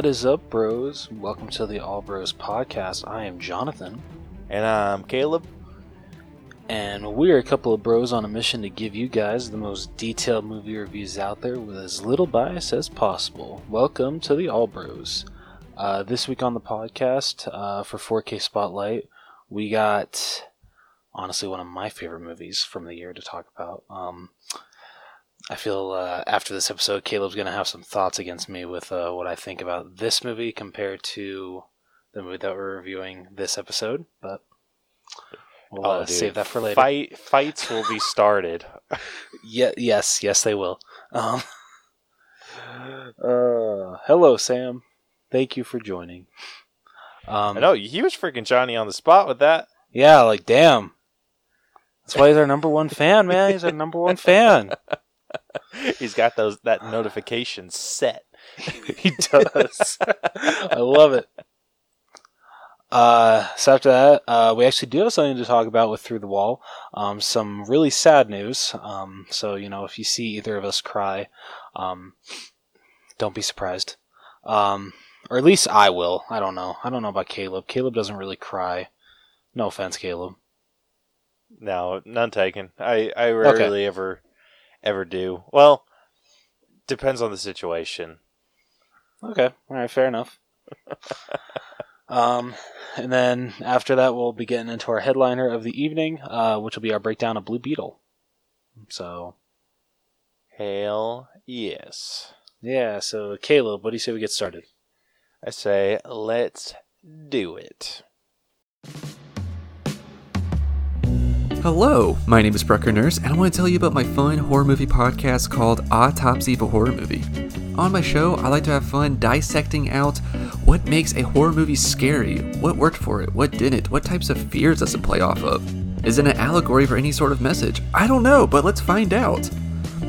What is up, bros? Welcome to the All Bros podcast. I am Jonathan, And I'm Caleb. and we are a couple of bros on a mission to give you guys the most detailed movie reviews out there with as little bias as possible. Welcome to the All Bros. Uh, this week on the podcast uh, for 4K Spotlight, we got honestly one of my favorite movies from the year to talk about. Um, I feel uh, after this episode, Caleb's going to have some thoughts against me with uh, what I think about this movie compared to the movie that we're reviewing this episode. But we'll uh, Oh, dude, save that for later. Fight fights will be started. Yeah, yes, yes, they will. Um, uh, hello, Sam. Thank you for joining. Um, I know he was freaking Johnny on the spot with that. Yeah, like damn. That's why he's our number one fan, man. He's our number one fan. He's got those that notification set. he does. I love it. Uh, so after that, uh, we actually do have something to talk about with Through the Wall. Um, some really sad news. Um, so you know, if you see either of us cry, um, don't be surprised. Um, or at least I will. I don't know. I don't know about Caleb. Caleb doesn't really cry. No offense, Caleb. No, none taken. I I rarely ever ever do. Well, depends on the situation. Okay, all right, fair enough. um, and then after that, we'll be getting into our headliner of the evening, uh, which will be our breakdown of Blue Beetle. So, Hell yes. yeah, so Caleb, what do you say we get started? I say let's do it. Hello, my name is Brucker Nurse, and I want to tell you about my fun horror movie podcast called Autopsy of a Horror Movie. On my show, I like to have fun dissecting out what makes a horror movie scary, what worked for it, what didn't, what types of fears does it play off of. Is it an allegory for any sort of message? I don't know, but let's find out.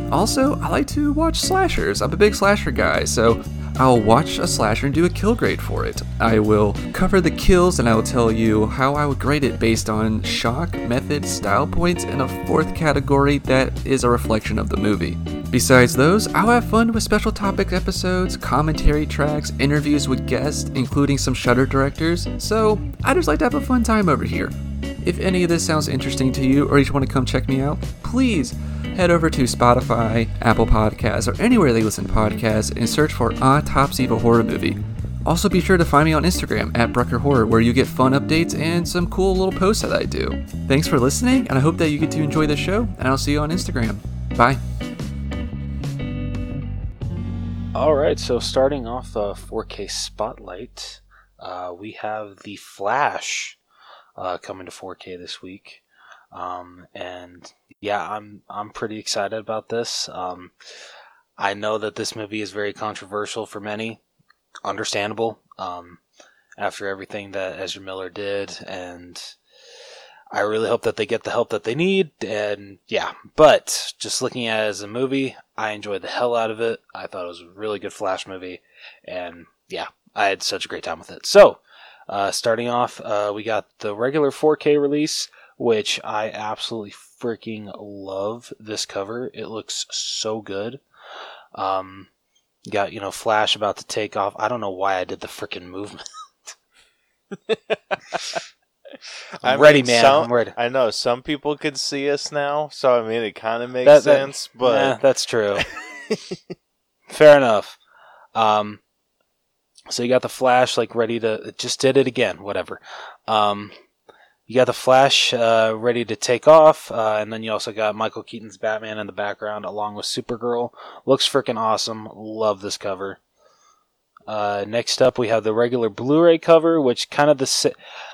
Also, I like to watch slashers. I'm a big slasher guy, so I'll watch a slasher and do a kill grade for it. I will cover the kills and I will tell you how I would grade it based on shock, method, style points, and a fourth category that is a reflection of the movie. Besides those, I'll have fun with special topic episodes, commentary tracks, interviews with guests, including some Shudder directors, so I just like to have a fun time over here. If any of this sounds interesting to you or you just want to come check me out, please head over to Spotify, Apple Podcasts, or anywhere they listen to podcasts and search for Autopsy of a Horror Movie. Also, be sure to find me on Instagram at Brucker Horror, where you get fun updates and some cool little posts that I do. Thanks for listening, and I hope that you get to enjoy the show, and I'll see you on Instagram. Bye. All right, so starting off uh, 4K Spotlight, uh, we have The Flash uh, coming to 4K this week. Um, and yeah, I'm I'm pretty excited about this. Um, I know that this movie is very controversial for many, understandable. Um, after everything that Ezra Miller did, and I really hope that they get the help that they need. And yeah, but just looking at it as a movie, I enjoyed the hell out of it. I thought it was a really good Flash movie, and yeah, I had such a great time with it. So, uh, starting off, uh, we got the regular 4K release which I absolutely freaking love this cover. It looks so good. Um, got, you know, Flash about to take off. I don't know why I did the freaking movement. I'm I ready, mean, man. some- I'm ready. I know some people could see us now, so I mean it kind of makes That- that- sense. but Yeah, that's true. Fair enough. Um, so you got the Flash like ready to just did it again. Whatever. Um, you got the Flash uh, ready to take off, uh, and then you also got Michael Keaton's Batman in the background along with Supergirl. Looks freaking awesome. Love this cover. Uh, next up, we have the regular Blu-ray cover, which kind of the sa-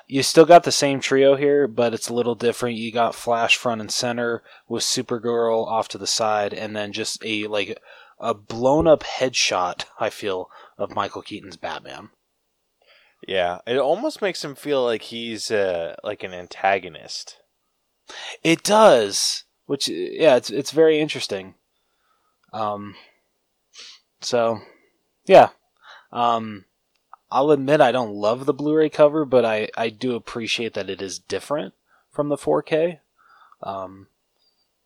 you still got the same trio here, but it's a little different. You got Flash front and center with Supergirl off to the side, and then just a like a blown up headshot. I feel of Michael Keaton's Batman. yeah, it almost makes him feel like he's uh, like an antagonist. It does, which yeah, it's it's very interesting. Um, so yeah, um, I'll admit I don't love the Blu-ray cover, but I I do appreciate that it is different from the 4K. Um,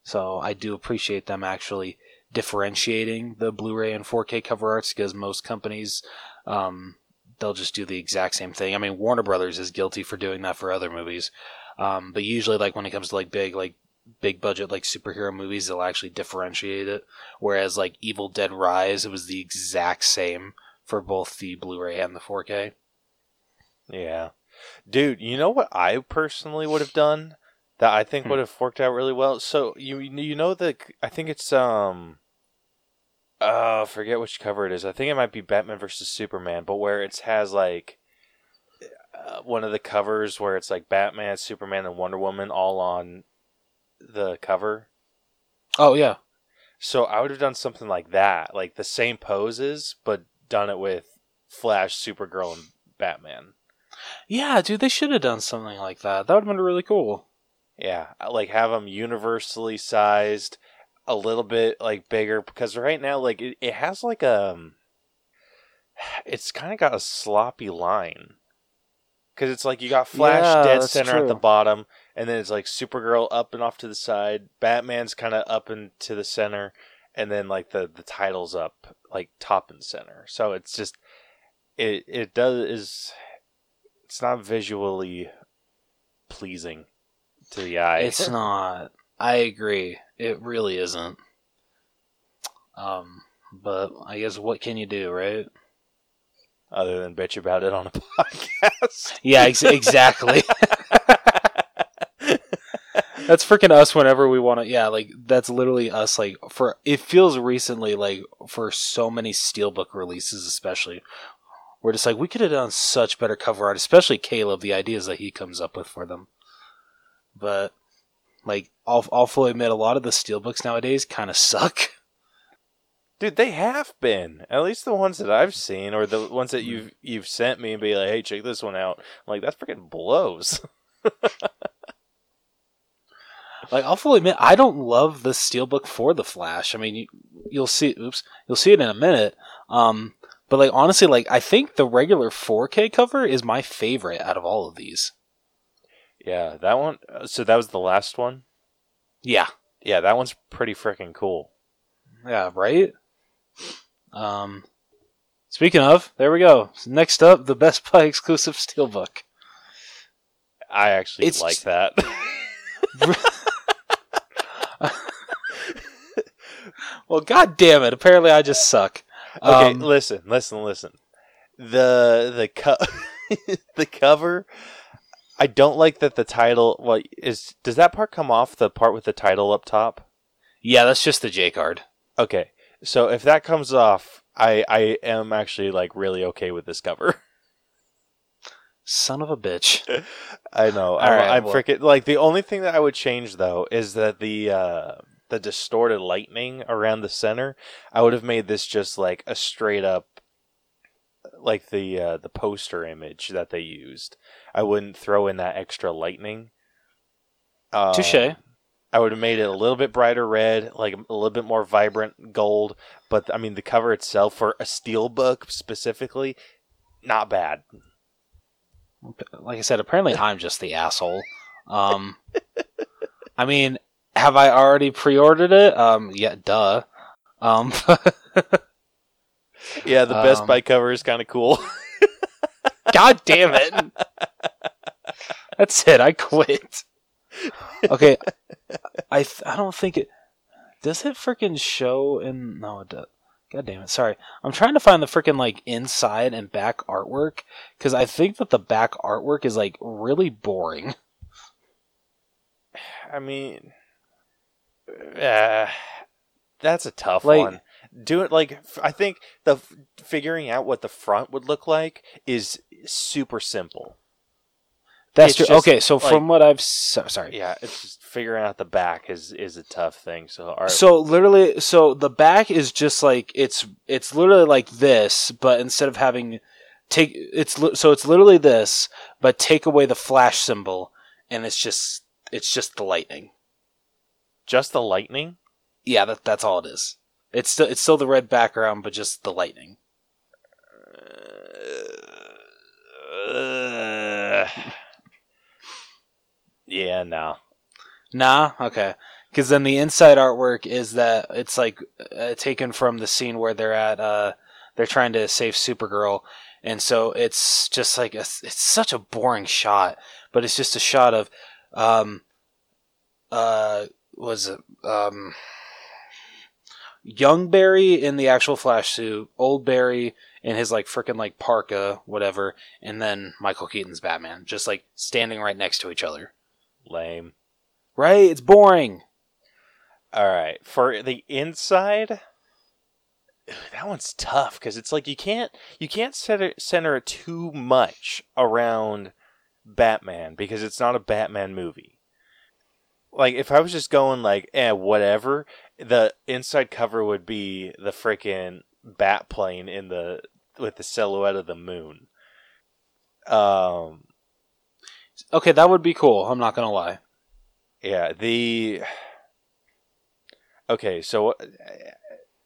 so I do appreciate them actually differentiating the Blu-ray and 4K cover arts because most companies um, they'll just do the exact same thing. I mean, Warner Brothers is guilty for doing that for other movies, um, but usually, like when it comes to like big like big budget like superhero movies, they'll actually differentiate it. Whereas like Evil Dead Rise, it was the exact same for both the Blu-ray and the 4K. Yeah, dude. You know what I personally would have done that I think Hmm. would have worked out really well. So you you know the I think it's um. Uh, forget which cover it is. I think it might be Batman versus Superman, but where it has like uh, one of the covers where it's like Batman, Superman, and Wonder Woman all on the cover. Oh yeah, So I would have done something like that, like the same poses, but done it with Flash, Supergirl, and Batman. yeah, dude, they should have done something like that. That would have been really cool. Yeah, like have them universally sized, a little bit like bigger because right now, like it, it has like a, um, it's kind of got a sloppy line. Because it's like you got Flash Yeah, dead center at the bottom, and then it's like Supergirl up and off to the side. Batman's kind of up and to the center, and then like the the titles up like top and center. So it's just it it does is it's not visually pleasing to the eye. It's not. I agree. It really isn't. Um, but I guess what can you do, right? other than bitch about it on a podcast. Yeah, ex- exactly. that's freaking us whenever we want to. Yeah, like that's literally us. Like for it feels recently like for so many steelbook releases, especially. We're just like we could have done such better cover art, especially Caleb. The ideas that he comes up with for them, but like I'll, I'll fully admit, a lot of the steelbooks nowadays kind of suck. Dude, they have been. At least the ones that I've seen, or the ones that you've you've sent me and be like, "Hey, check this one out." I'm like that freaking blows. Like I'll fully admit, I don't love the steelbook for the Flash. I mean, you, you'll see. Oops, you'll see it in a minute. Um, but like honestly, like I think the regular 4K cover is my favorite out of all of these. Yeah, that one. uh, So that was the last one. Yeah, Yeah, that one's pretty freaking cool. yeah, right. Um, speaking of, there we go. Next up, the Best Buy exclusive steelbook. I actually It's like just- that. Well, god damn it! Apparently, I just suck. Okay, Um, listen, listen, listen. The the co- the cover. I don't like that the title. What is? Does that part come off the part with the title up top? yeah, that's just the J card. Okay, so if that comes off, I I am actually like really okay with this cover. Son of a bitch. I know. All I'm, right, I'm well- freaking like the only thing that I would change though is that the uh the distorted lightning around the center. I would have made this just like a straight up like the uh, the poster image that they used. I wouldn't throw in that extra lightning. Um, Touche. I would have made it a little bit brighter red, like a little bit more vibrant gold. But I mean, the cover itself for a steel book specifically, not bad. like I said, apparently I'm just the asshole. Um, I mean, have I already pre-ordered it? Um, yeah, duh. Um, Yeah, the Best Um, Buy cover is kind of cool. God damn it! That's it. I quit. Okay, I th- I don't think it does. It freaking show in no it does. God damn it! Sorry, I'm trying to find the freaking like inside and back artwork because I think that the back artwork is like really boring. I mean, uh, that's a tough Like- one. Do it like f- I think the f- figuring out what the front would look like is super simple. That's It's true. just, okay, so like- from what I've so, sorry. Yeah, it's just figuring out the back is is a tough thing. So right, So literally, so the back is just like it's it's literally like this, but instead of having take it's so it's literally this, but take away the flash symbol, and it's just it's just the lightning. just the lightning. Yeah, that that's all it is. It's still it's still the red background, but just the lightning. Uh, yeah, no. Nah, okay. Because then the inside artwork is that it's like uh, taken from the scene where they're at, uh, they're trying to save Supergirl, and so it's just like a, it's such a boring shot, but it's just a shot of, um, uh, was it um, young Barry in the actual Flash suit, old Barry in his like freaking like parka, whatever, and then Michael Keaton's Batman, just like standing right next to each other. Lame. Right? It's boring. All right, for the inside, that one's tough because it's like you can't you can't center center it too much around Batman because it's not a Batman movie. Like if I was just going like eh whatever, the inside cover would be the freaking bat plane in the with the silhouette of the moon. Um Okay, that would be cool. I'm not gonna lie. Yeah, the Okay, so uh,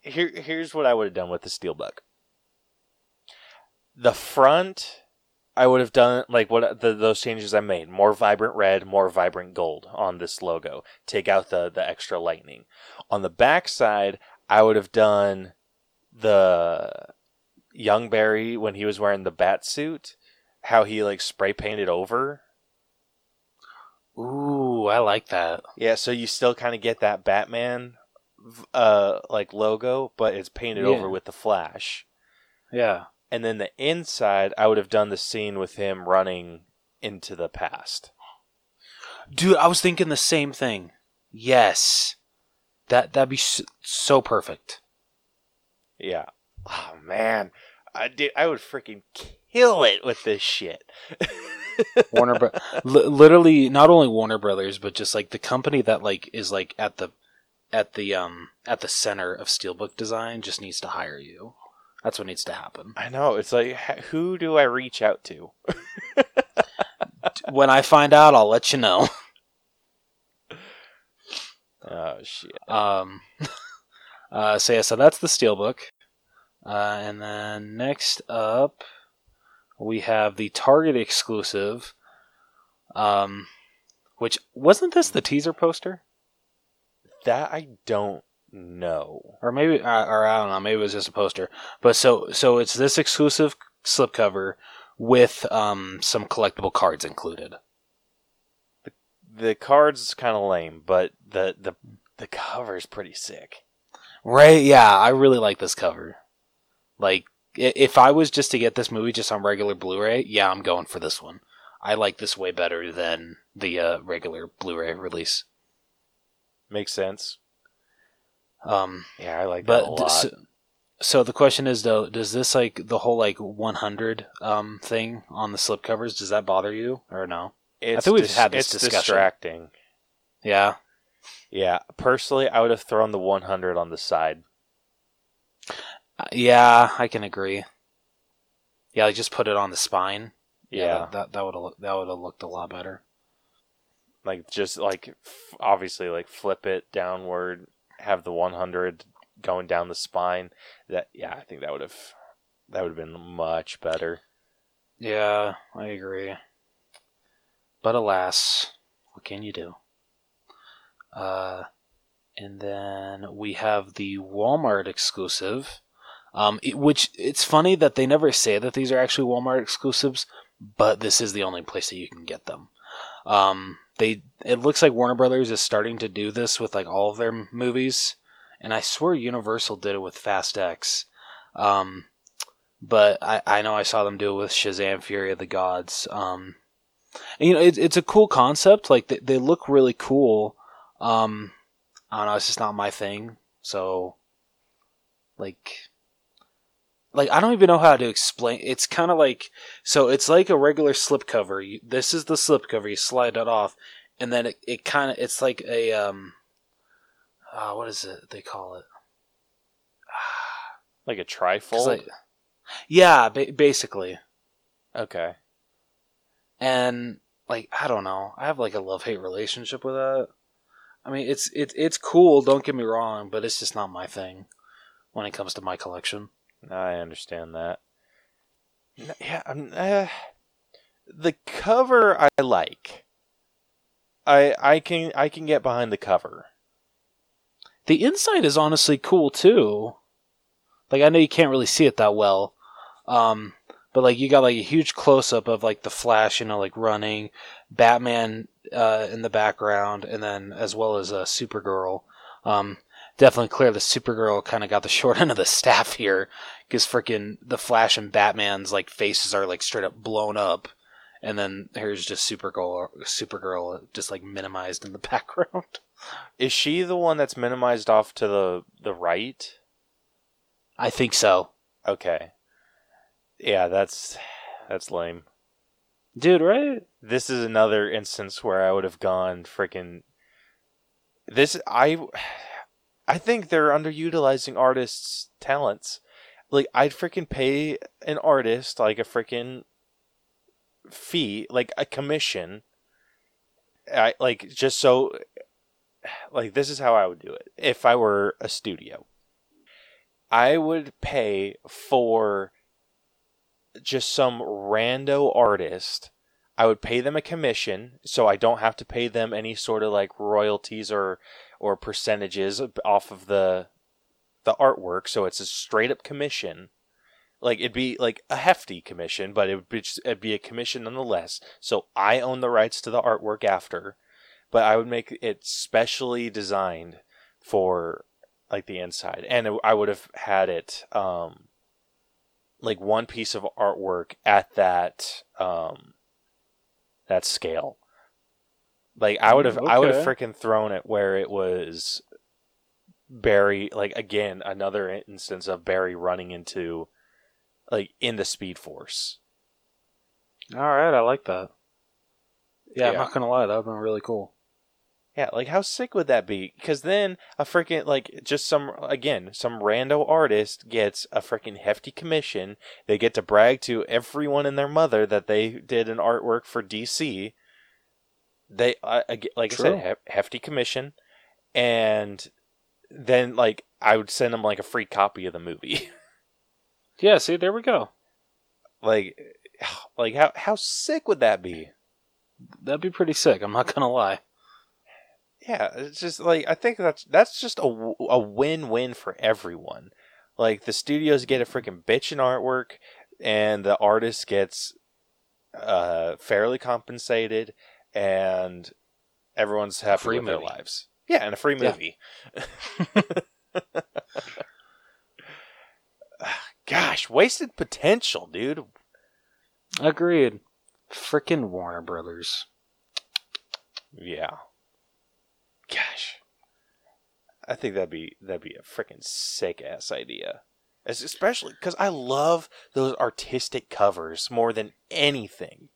here here's what I would have done with the steel steelbook. The front I would have done like what the, those changes I made. More vibrant red, more vibrant gold on this logo. Take out the the extra lightning. On the back side, I would have done the young Barry when he was wearing the bat suit, how he like spray painted over Ooh, I like that. Yeah, so you still kind of get that Batman uh like logo, but it's painted Yeah. over with the Flash. Yeah. And then the inside, I would have done the scene with him running into the past. Dude, I was thinking the same thing. Yes. That that'd be so perfect. Yeah. Oh man, I did. I would freaking kill it with this shit. Warner Bro- li- literally not only Warner Brothers, but just like the company that like is like at the at the um at the center of steelbook design just needs to hire you. That's what needs to happen. I know. It's like, who do I reach out to? when I find out, I'll let you know. Oh shit. Um, uh, so yeah, so that's the steelbook, uh, and then next up we have the Target exclusive. Um, which wasn't this the teaser poster, That I don't know. or maybe, or I don't know, maybe it was just a poster. But so so it's this exclusive slipcover with um some collectible cards included. The the card's kind of lame, but the the the cover's pretty sick. Right? Yeah, I really like this cover. Like, if I was just to get this movie just on regular Blu-ray, yeah, I'm going for this one. I like this way better than the uh, regular Blu-ray release. Makes sense. Um, Yeah, I like but that a lot. so, so the question is though, does this like the whole like 100 um thing on the slipcovers? Does that bother you or no? it's think we've dis- had this it's discussion. distracting. Yeah. Yeah, personally, I would have thrown the 100 on the side. Uh, yeah, I can agree. Yeah, like just put it on the spine. Yeah, that that would have that would have looked a lot better. like just like f- obviously like flip it downward, have the 100 going down the spine. That yeah, I think that would have that would have been much better. Yeah, I agree. But alas, what can you do? Uh, and then we have the Walmart exclusive, um, it- which it's funny that they never say that these are actually Walmart exclusives, but this is the only place that you can get them. Um, they it looks like Warner Brothers is starting to do this with like all of their movies, and I swear Universal did it with Fast X. Um, but I, I know I saw them do it with Shazam: Fury of the Gods. Um, and, you know, it, it's a cool concept. Like they, they look really cool. Um, I don't know. It's just not my thing. So, like, like I don't even know how to explain. It's kind of like so. It's like a regular slipcover. You, this is the slipcover. You slide it off, and then it, it kind of it's like a um, uh, what is it they call it? Like a trifold. like- yeah, ba- basically. okay. and like I don't know, I have like a love hate relationship with that. I mean, it's it's it's cool. Don't get me wrong, but it's just not my thing when it comes to my collection. I understand that. Yeah, I'm, uh, the cover I like. I I can I can get behind the cover. the inside is honestly cool too. Like I know you can't really see it that well, um, but like you got like a huge close up of like the Flash, you know, like running, Batman uh, in the background, and then as well as uh, Supergirl. Um, definitely clear the Supergirl kind of got the short end of the staff here because freaking the Flash and Batman's like faces are like straight up blown up, and then here's just Supergirl, Supergirl just like minimized in the background. Is she the one that's minimized off to the the right? I think so, Okay. Yeah, that's that's lame. dude. Right? This is another instance where I would have gone freaking this I I think they're underutilizing artists' talents. Like I'd freaking pay an artist like a freaking fee, like a commission. I like just so like this is how I would do it if I were a studio. I would pay for just some rando artist. I would pay them a commission, so I don't have to pay them any sort of like royalties or or percentages off of the the artwork. So it's a straight up commission. Like it'd be like a hefty commission, but it would be it'd be a commission nonetheless. So I own the rights to the artwork after, but I would make it specially designed for like the inside, and it, I would have had it um like one piece of artwork at that um that scale. Like I would have I would have freaking thrown it where it was Barry like again another instance of Barry running into like in the Speed Force. All right, I like that. Yeah, I'm Yeah. not gonna lie, that would have been really cool. Yeah, like how sick would that be? Because then a freaking like just some again some rando artist gets a freaking hefty commission. They get to brag to everyone and their mother that they did an artwork for DC. They I, I get- like I True. said hef- hefty commission, and then like I would send them like a free copy of the movie. Yeah, see, there we go. like like how how sick would that be? That'd be pretty sick. I'm not gonna lie. Yeah, it's just like I think that's that's just a a win-win for everyone. Like the studios get a freaking bitch in artwork, and the artist gets uh, fairly compensated, and everyone's happy free with their lives. Yeah, and a free Yeah. movie. Gosh, wasted potential, dude. Agreed. Frickin' Warner Brothers. Yeah. Gosh. I think that'd be that'd be a freaking sick ass idea. As- Especially because I love those artistic covers more than anything.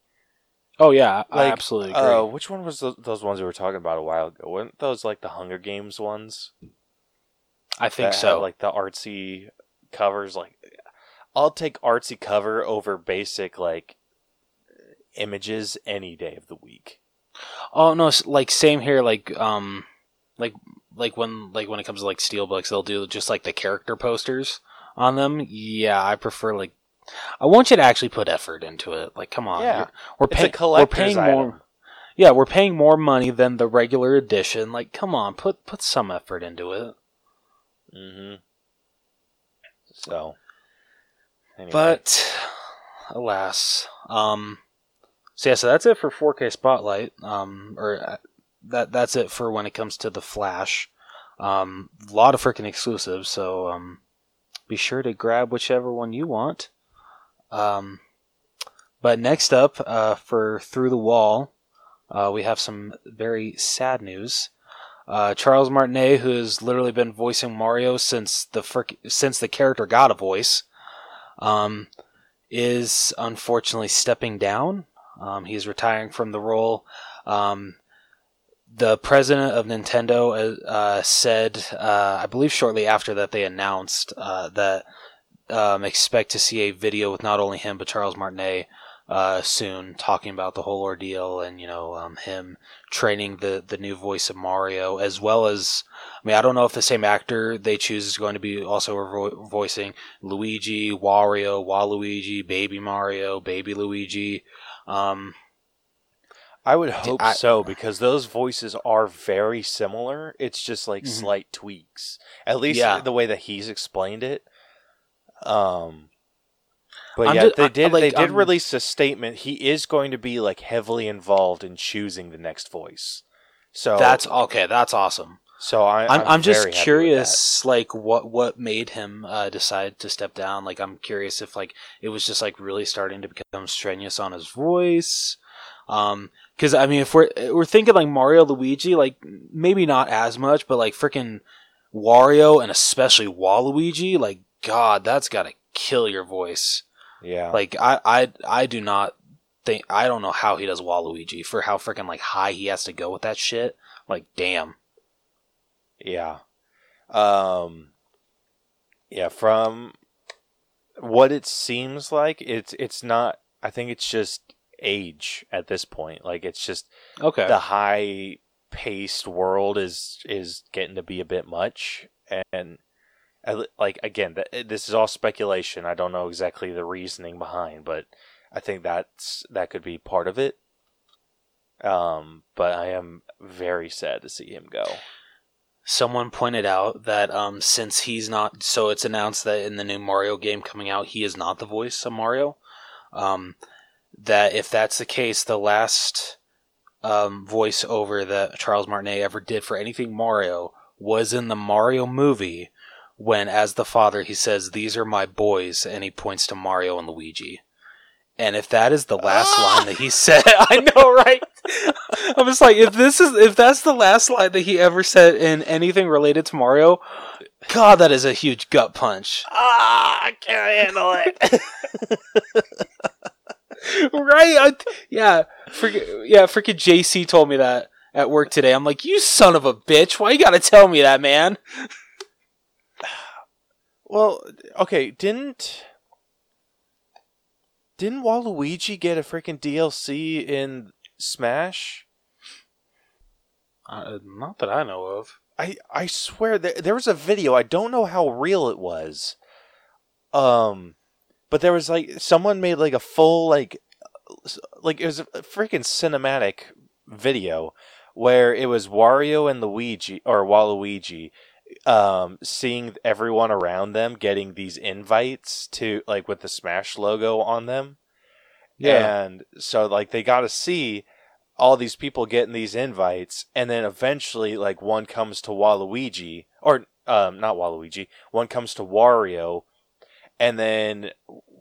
Oh yeah, I Like, absolutely agree. Uh, which one was those, those ones we were talking about a while ago? Weren't those like the Hunger Games ones? I think that had, so. like the artsy covers. Like, I'll take artsy cover over basic like images any day of the week. oh no, like same here. Like um, like like when like when it comes to like steelbooks, they'll do just like the character posters on them. Yeah, I prefer like. I want you to actually put effort into it. Like, come on, Yeah. we're paying. We're paying item. more. Yeah, we're paying more money than the regular edition. Like, come on, put put some effort into it. Mm-hmm. So, anyway. But alas, um, so yeah, so that's it for 4K Spotlight. Um, or uh, that that's it for when it comes to the Flash. Um, a lot of freaking exclusives. So um, be sure to grab whichever one you want. Um, but next up, uh, for Through the Wall, uh, we have some very sad news. Uh, Charles Martinet, who has literally been voicing Mario since the frick- since the character got a voice, um, is unfortunately stepping down. Um, he's retiring from the role. Um, the president of Nintendo uh, uh, said, uh, I believe shortly after that, they announced uh, that um, expect to see a video with not only him but Charles Martinet uh, soon, talking about the whole ordeal and you know um, him training the the new voice of Mario, as well as I mean I don't know if the same actor they choose is going to be also vo- voicing Luigi, Wario, Waluigi, Baby Mario, Baby Luigi. Um, I would hope I- so because those voices are very similar. It's just like Mhm. slight tweaks. At least Yeah. the way that he's explained it. Um but I'm yeah, ju- they I- did like, they did um, release a statement. He is going to be like heavily involved in choosing the next voice. So That's okay. That's awesome. so I I'm, I'm, just curious, like what what made him uh, decide to step down. Like I'm curious if like it was just like really starting to become strenuous on his voice. Um, because I mean, if we're we're thinking like Mario, Luigi, like maybe not as much, but like freaking Wario and especially Waluigi, like God, that's gotta kill your voice. Yeah. Like I I I do not think I don't know how he does Waluigi for how freaking like high he has to go with that shit. Like damn. Yeah. Um yeah, from what it seems like, it's it's not I think it's just age at this point. Like it's just Okay. the high paced world is is getting to be a bit much and like again this is all speculation. I don't know exactly the reasoning behind, but I think that's that could be part of it. Um but I am very sad to see him go. Someone pointed out that um, since he's not, so it's announced that in the new Mario game coming out, he is not the voice of Mario. Um, that if that's the case, the last um, voiceover that Charles Martinet ever did for anything Mario was in the Mario movie when, as the father, he says, These are my boys, and he points to Mario and Luigi. And if that is the last Ah! line that he said, I know, right? I'm just like, if this is, if that's the last line that he ever said in anything related to Mario, God, that is a huge gut punch. Ah, I can't handle it. right? I, yeah, freaking, yeah, freaking JC told me that at work today. I'm like, you son of a bitch! Why you gotta tell me that, man? Well, okay, didn't didn't Waluigi get a freaking DLC in Smash? Uh, not that I know of. I I swear there there was a video. I don't know how real it was. Um, but there was like someone made like a full like like it was a freaking cinematic video where it was Wario and Luigi or Waluigi um seeing everyone around them getting these invites to like with the Smash logo on them. Yeah. And so like they got to see all these people getting these invites and then eventually like one comes to Waluigi or um not Waluigi, one comes to Wario and then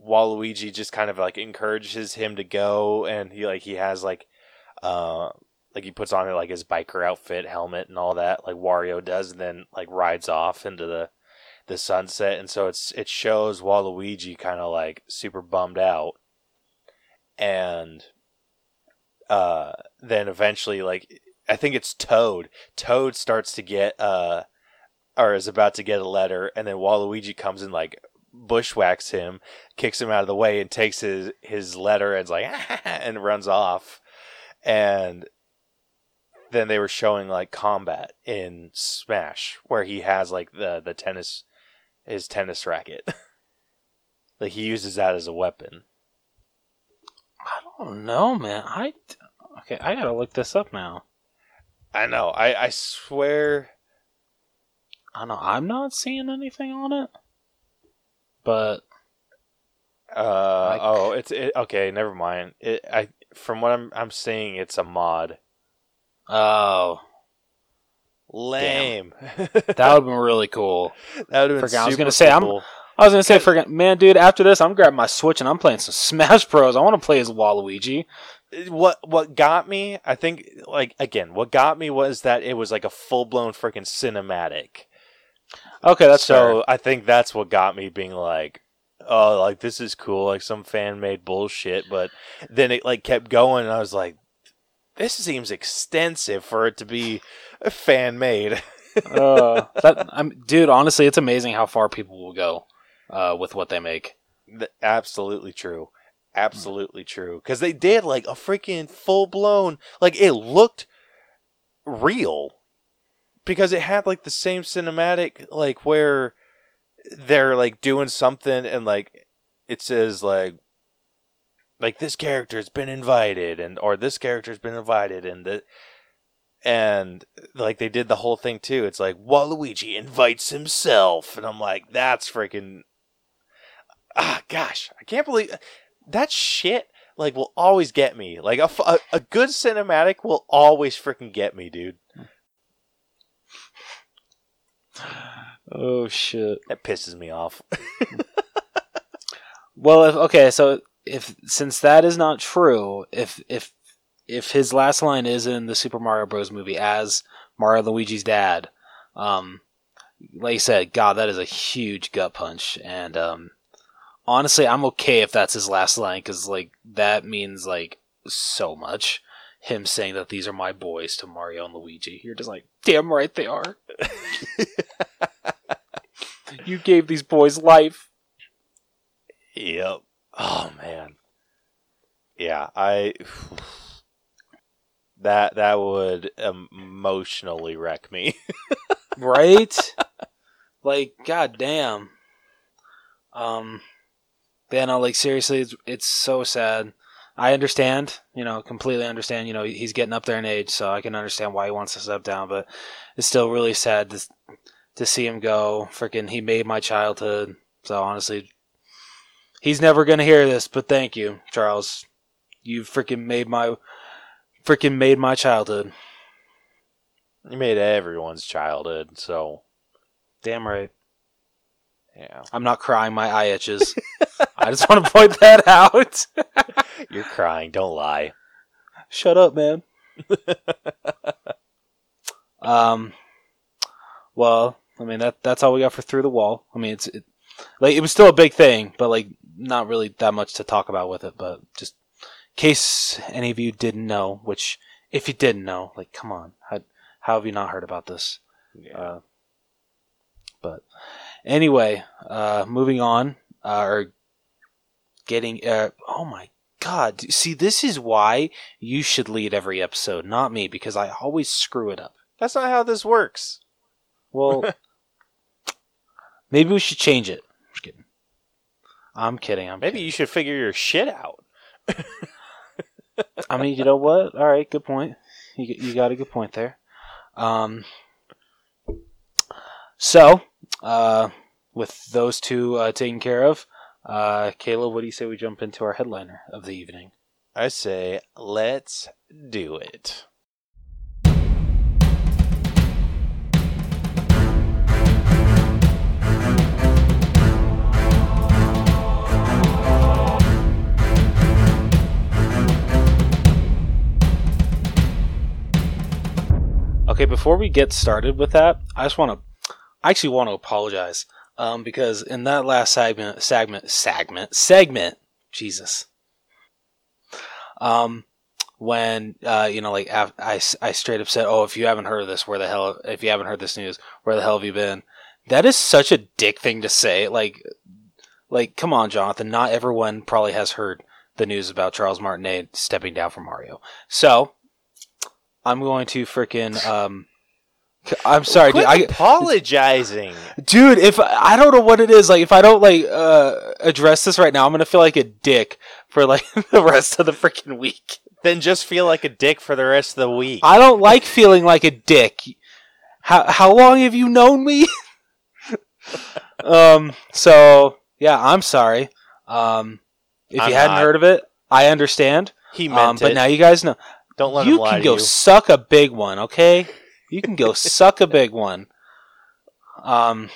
Waluigi just kind of like encourages him to go and he like he has like uh like he puts on like his biker outfit, helmet and all that like Wario does and then like rides off into the the sunset and so it's it shows Waluigi kind of like super bummed out and uh then eventually like I think it's Toad. Toad starts to get uh or is about to get a letter and then Waluigi comes and like bushwhacks him, kicks him out of the way and takes his his letter and's like and runs off. And then they were showing like combat in Smash where he has like the the tennis his tennis racket. like he uses that as a weapon. I don't know, man. I okay. I gotta look this up now. I know. I I swear I know. I'm not seeing anything on it, but Uh Like- oh, it's it, okay. Never mind. It I from what I'm I'm seeing, it's a mod. Oh, Lame. that would have been really cool. that would have been. Forgot- I was gonna say, I'm- I was gonna say, forget, man, dude. After this, I'm grabbing my Switch and I'm playing some Smash Bros. I want to play as Waluigi. Uh, what what got me? I think like again, what got me was that it was like a full blown freaking cinematic. Okay, that's so I think that's what got me being like, oh, like this is cool, like some fan made bullshit. But then it like kept going, and I was like, this seems extensive for it to be fan made. uh, that, I'm, dude. Honestly, it's amazing how far people will go uh, with what they make. Th- Absolutely true. Absolutely true. Because they did like a freaking full blown, like it looked real. Because it had like the same cinematic, like where they're like doing something and like it says like like this character's been invited and or this character's been invited and the and like they did the whole thing too. It's like Waluigi invites himself, and I'm like, that's freaking ah, gosh, I can't believe that shit. Like will always get me. Like a a good cinematic will always freaking get me, dude. Oh shit. That pisses me off. Well, if okay, so if since that is not true, if if if his last line is in the Super Mario Bros. movie as Mario Luigi's dad, um, like you said, God, that is a huge gut punch, and um, honestly, I'm okay if that's his last line because like that means like so much. Him saying that these are my boys to Mario and Luigi, you're just like, damn right they are. you gave these boys life. Yep. Oh man. Yeah, I that that would emotionally wreck me. right? like, god damn. Um, yeah, no, like seriously, it's it's so sad. I understand, you know, completely understand. You know, he's getting up there in age, so I can understand why he wants to step down. But it's still really sad to to see him go. Freaking, he made my childhood. So honestly, he's never gonna hear this. But thank you, Charles. You freaking made my freaking made my childhood. you made everyone's childhood, so Damn right. yeah. I'm not crying. My eye itches. I just want to point that out. You're crying, don't lie. Shut up, man. um. Well, I mean that that's all we got for through the wall. I mean it's it, like it was still a big thing, but like not really that much to talk about with it. But just in case any of you didn't know, which if you didn't know, like come on, how, how have you not heard about this? Uh, but anyway, uh, moving on, uh, or getting. Uh, oh my god! See, this is why you should lead every episode, not me, because I always screw it up. That's not how this works. Well, maybe we should change it. Kidding. I'm kidding. I'm Maybe you should figure your shit out. I mean, you know what? All right, good point. You you got a good point there. Um, so, uh, with those two uh, taken care of, uh, Caleb, what do you say we jump into our headliner of the evening? I say, let's do it. Okay, before we get started with that, I just want to, I actually want to apologize, um, because in that last segment, segment, segment, segment, Jesus, um, when uh, you know, like af- I, I straight up said, "Oh, if you haven't heard of this, where the hell? If you haven't heard this news, where the hell have you been?" That is such a dick thing to say. Like, like, come on, Jonathan. Not everyone probably has heard the news about Charles Martinet stepping down from Mario. So, I'm going to freaking um. I'm sorry, dude. Quit I, apologizing. dude, if I don't know what it is, like if I don't like uh address this right now, I'm gonna feel like a dick for like the rest of the freaking week. then just feel like a dick for the rest of the week. I don't like feeling like a dick. How how long have you known me? um. So yeah, I'm sorry. Um, if I'm you hadn't not. heard of it, I understand. he meant Um, but it. now you guys know. Don't let you him lie can go you. suck a big one, okay? You can go suck a big one. Um,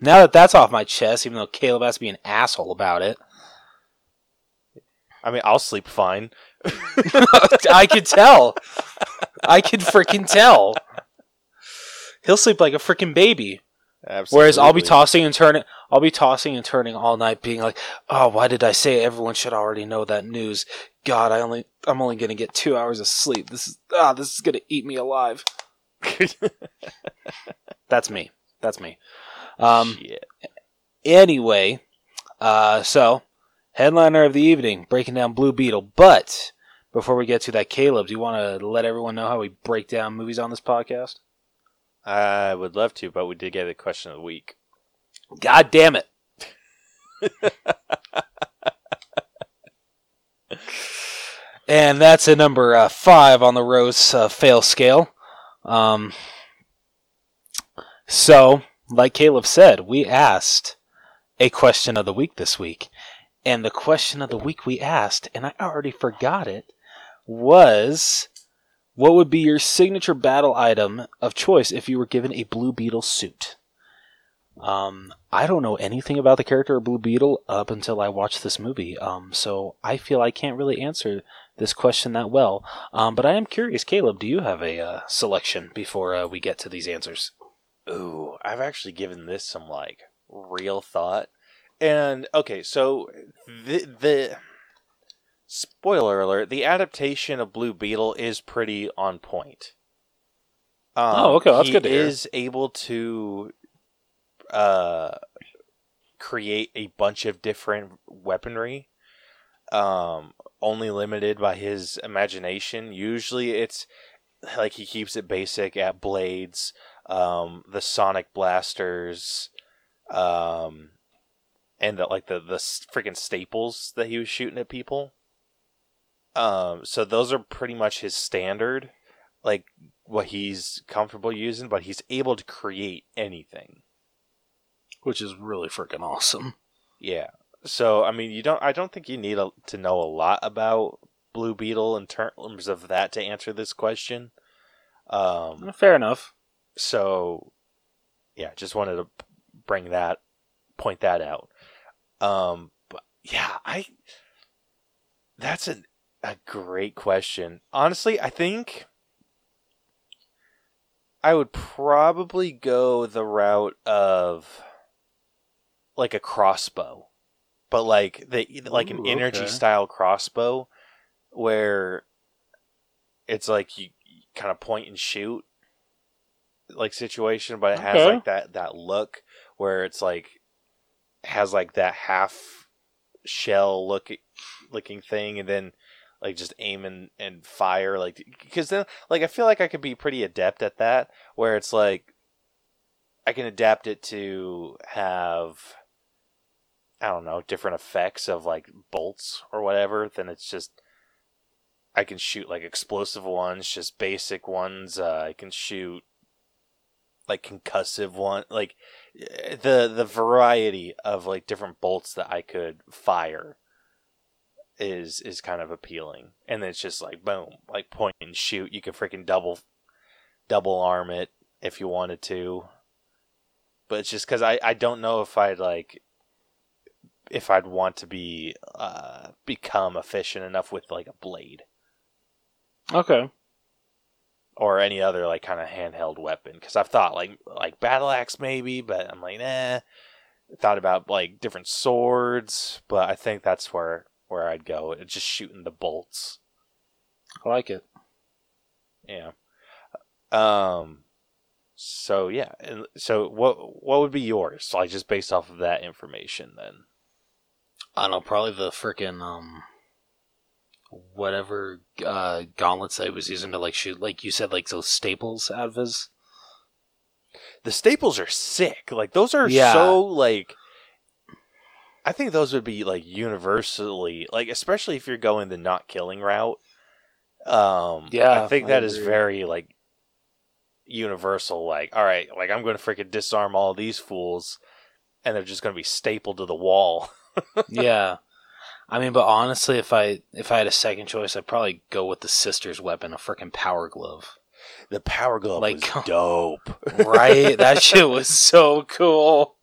now that that's off my chest, even though Caleb has to be an asshole about it, I mean, I'll sleep fine. I could tell. I could freaking tell. He'll sleep like a freaking baby. Absolutely. Whereas I'll be tossing and turning. I'll be tossing and turning all night, being like, "Oh, why did I say it? everyone should already know that news?" God, I only I'm only gonna get two hours of sleep. This is ah, this is gonna eat me alive. That's me. That's me. Um. Shit. Anyway, uh, so headliner of the evening, breaking down Blue Beetle. But before we get to that, Caleb, do you want to let everyone know how we break down movies on this podcast? I would love to, but we did get a question of the week. God damn it! and that's a number uh, five on the Bros uh, fail scale. Um, so, like Caleb said, we asked a question of the week this week, and the question of the week we asked, and I already forgot it, was what would be your signature battle item of choice if you were given a Blue Beetle suit? Um, I don't know anything about the character of Blue Beetle up until I watched this movie. Um, so I feel I can't really answer this question that well. Um, but I am curious, Caleb, do you have a uh, selection before uh, we get to these answers? Ooh, I've actually given this some like real thought. And okay, so the the spoiler alert, the adaptation of Blue Beetle is pretty on point. Um, Oh, okay, that's good to hear. is able to uh create a bunch of different weaponry um only limited by his imagination usually it's like he keeps it basic at blades um the sonic blasters um and the, like the the freaking staples that he was shooting at people um so those are pretty much his standard like what he's comfortable using but he's able to create anything Which is really freaking awesome. Yeah. So I mean, you don't. I don't think you need a, to know a lot about Blue Beetle in terms of that to answer this question. Um. Fair enough. So, yeah, just wanted to bring that, point that out. Um. But yeah, I. That's a a great question. Honestly, I think. I would probably go the route of like a crossbow, but like the like an Ooh, energy style crossbow, where it's like you, kind of point and shoot, like situation, but it has like that that look where it's like has like that half shell look looking thing, and then like just aim and, and fire like because then like I feel like I could be pretty adept at that where it's like I can adapt it to have I don't know different effects of like bolts or whatever then it's just I can shoot like explosive ones just basic ones uh, I can shoot like concussive one like eh, the the variety of like different bolts that I could fire is is kind of appealing. And then it's just like boom like point and shoot. You can freaking double double arm it if you wanted to. But it's just because I, I don't know if I'd like if I'd want to be uh become efficient enough with like a blade. Okay. or any other like kind of handheld weapon. Because I've thought like like battle axe maybe but I'm like nah. Thought about like different swords but I think that's where where I'd go it's just shooting the bolts I like it. yeah um so yeah and so what what would be yours like just based off of that information then I don't know, probably the freaking um whatever uh gauntlets I was using to like shoot like you said like those staples out of his the staples are sick. Like those are Yeah. so like I think those would be like universally like especially if you're going the not killing route. Um Yeah, I think I that is agree. very like universal like all right, like I'm going to freaking disarm all these fools and they're just going to be stapled to the wall. yeah. I mean, but honestly, if I if I had a second choice, I'd probably go with the sister's weapon, a freaking power glove. The power glove Like- was dope. Right? that shit was so cool.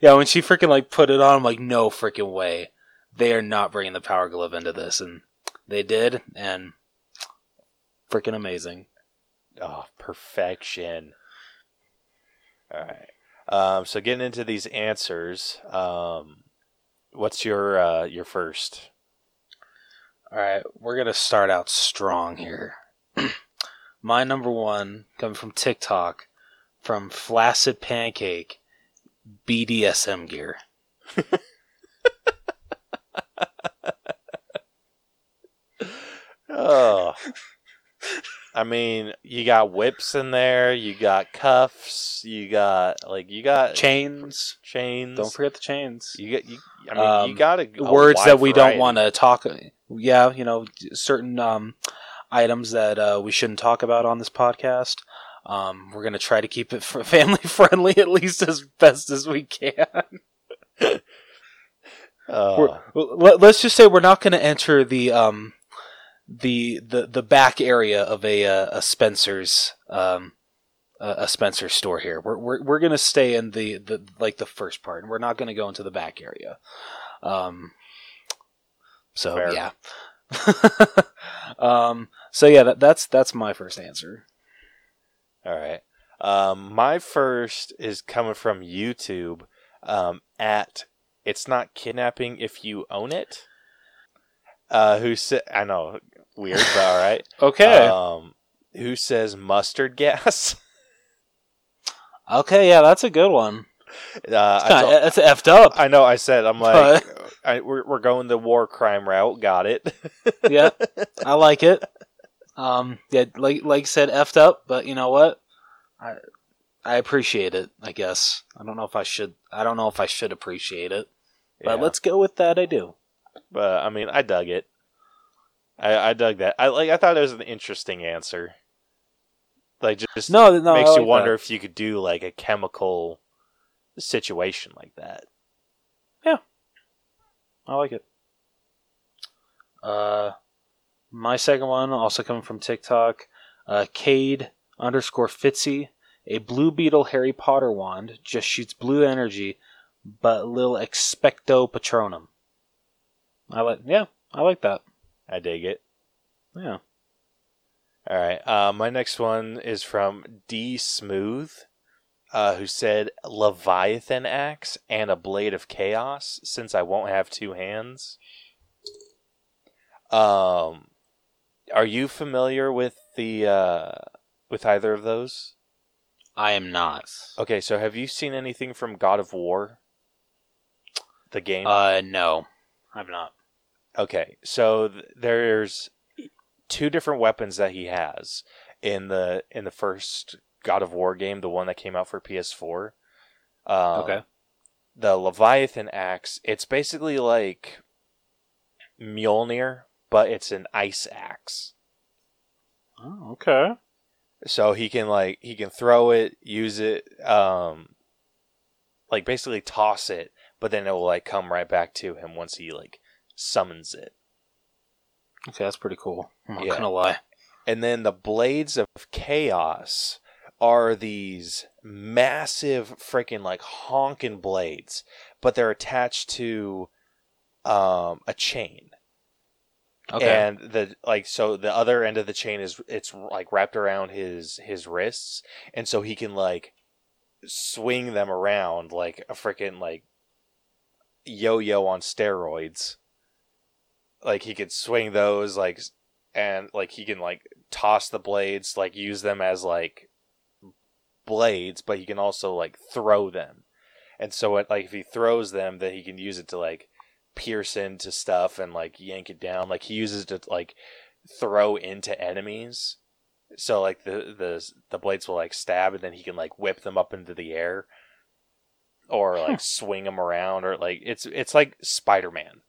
Yeah, when she freaking like put it on, I'm like, no freaking way. They are not bringing the power glove into this, and they did, and freaking amazing. Oh, perfection. All right. Um, so getting into these answers, um, what's your uh, your first? All right, we're gonna start out strong here. My number one coming from TikTok, from Flaccid Pancake, BDSM gear. Oh, I mean, you got whips in there, you got cuffs, you got like you got Chains. chains. Don't forget the chains. you get you. I mean, you Um, got a, a Words that we variety. don't want to talk. yeah, you know, certain um, items that uh, we shouldn't talk about on this podcast. Um, we're gonna try to keep it f- family friendly at least as best as we can. Uh, We're- let, us just say we're not gonna enter the um, the the the back area of a uh, a Spencer's um, a, a Spencer store here. We're we're we're gonna stay in the the like the first part, and we're not gonna go into the back area. Um, so Fair. yeah. um. So yeah, that, that's that's my first answer. All right. Um, my first is coming from YouTube um, at It's Not Kidnapping If You Own It. Uh, who said, I know, weird, but all right. Okay. Um, who says mustard gas? okay. Yeah, that's a good one. Uh, I, Kinda- told- It's effed up. I know. I said I'm like I, we're we're going the war crime route. Got it. yeah, I like it. Um, yeah, like like said, effed up, but you know what? I I appreciate it. I guess I don't know if I should. I don't know if I should appreciate it, but Yeah. let's go with that. I do. But I mean, I dug it. I I dug that. I like. I thought it was an interesting answer. Like just No, no, makes I you wonder that. if you could do like a chemical situation like that. Yeah, I like it. Uh, my second one also coming from TikTok. Uh, Cade underscore Fitzy. A blue beetle Harry Potter wand just shoots blue energy, but lil expecto patronum. I like, yeah, I like that. I dig it. Yeah. All right. Uh, my next one is from D Smooth, uh, who said Leviathan axe and a blade of chaos. Since I won't have two hands. Um, are you familiar with the uh, with either of those? I am not. Okay, so have you seen anything from God of War? The game. Uh, no, I've not. Okay, so th- there's two different weapons that he has in the in the first God of War game, the one that came out for PS4. Um, Okay. The Leviathan axe, it's basically like Mjolnir, but it's an ice axe. Oh, okay. So he can like he can throw it, use it, um, like basically toss it, but then it will like come right back to him once he like summons it. Okay, that's pretty cool. I'm not Yeah. gonna lie. And then the blades of chaos are these massive freaking like honking blades, but they're attached to um a chain. Okay. And the like so the other end of the chain is it's like wrapped around his his wrists and so he can like swing them around like a freaking like yo-yo on steroids. Like he could swing those like and like he can like toss the blades like use them as like blades but he can also like throw them. And so it, like if he throws them then he can use it to like pierce into stuff and like yank it down. Like he uses it to like throw into enemies. So like the the the blades will like stab and then he can like whip them up into the air or like swing them around or like it's it's like Spider-Man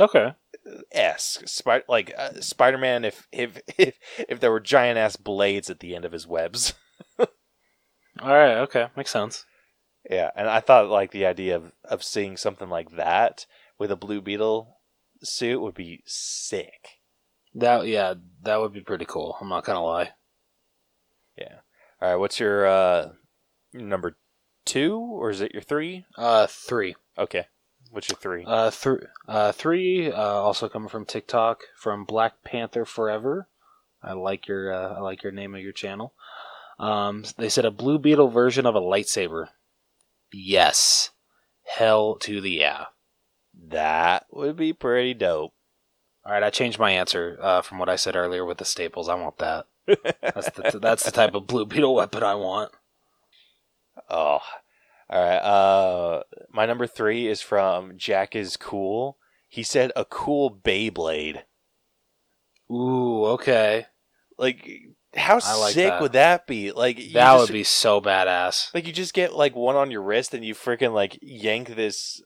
okay. esque Spi- like uh, Spider-Man if if if if there were giant ass blades at the end of his webs. All right. Okay, makes sense. Yeah, and I thought like the idea of of seeing something like that with a Blue Beetle suit would be sick. That yeah, that would be pretty cool. I'm not gonna lie. Yeah. All right. What's your uh, number two, or is it your three? Uh, three. Okay. What's your three? Uh, th- uh, three. Uh, also coming from TikTok from Black Panther Forever. I like your uh, I like your name of your channel. Um, they said a Blue Beetle version of a lightsaber. Yes. Hell to the yeah. That would be pretty dope. All right, I changed my answer uh, from what I said earlier with the staples. I want that. That's the that's the type of Blue Beetle weapon I want. Oh. All right. Uh, my number three is from Jack is cool. He said a cool Beyblade. Ooh, okay. Like, how like sick that. would that be? Like, you That just- would be so badass. like you just get like one on your wrist and you freaking like yank this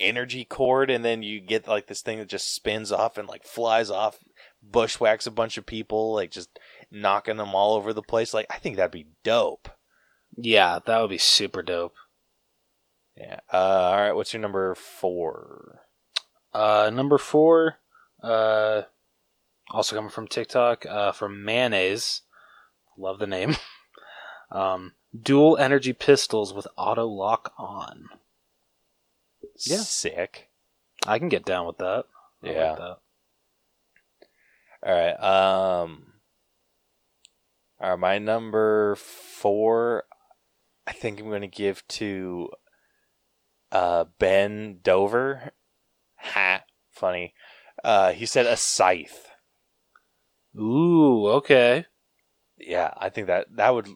energy cord, and then you get like this thing that just spins off and like flies off, bushwhacks a bunch of people, like just knocking them all over the place. Like I think that'd be dope. Yeah, that would be super dope. Yeah. Uh, all right. What's your number four? Uh, number four, uh, also coming from TikTok, uh, from Mayonnaise. Love the name. um, dual energy pistols with auto lock on. Yeah. Sick. I can get down with that. I like Yeah. that. All right. Um. All right. My number four, I think I'm going to give to uh, Ben Dover. Ha! Funny. Uh, he said a scythe. Ooh, okay. Yeah, I think that that would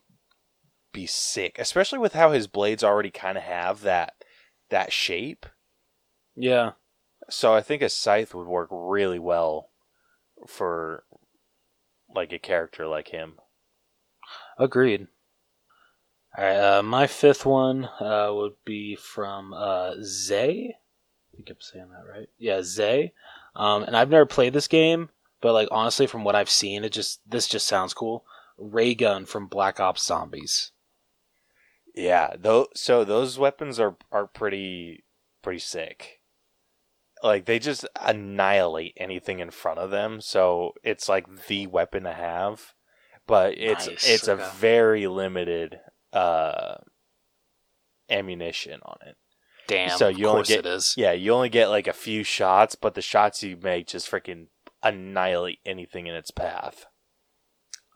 be sick, especially with how his blades already kind of have that that shape. Yeah. So I think a scythe would work really well for like a character like him. Agreed. All right, uh, my fifth one uh, would be from uh, Zay. I think I'm saying that right. Yeah, Zay. Um, and I've never played this game, but like honestly, from what I've seen, it just this just sounds cool. Ray gun from Black Ops Zombies. Yeah, though. So those weapons are are pretty pretty sick. Like they just annihilate anything in front of them. So it's like the weapon to have, but it's Nice, it's okay. a very limited uh ammunition on it. Damn. So of you only get- it is. Yeah, you only get like a few shots, but the shots you make just freaking annihilate anything in its path.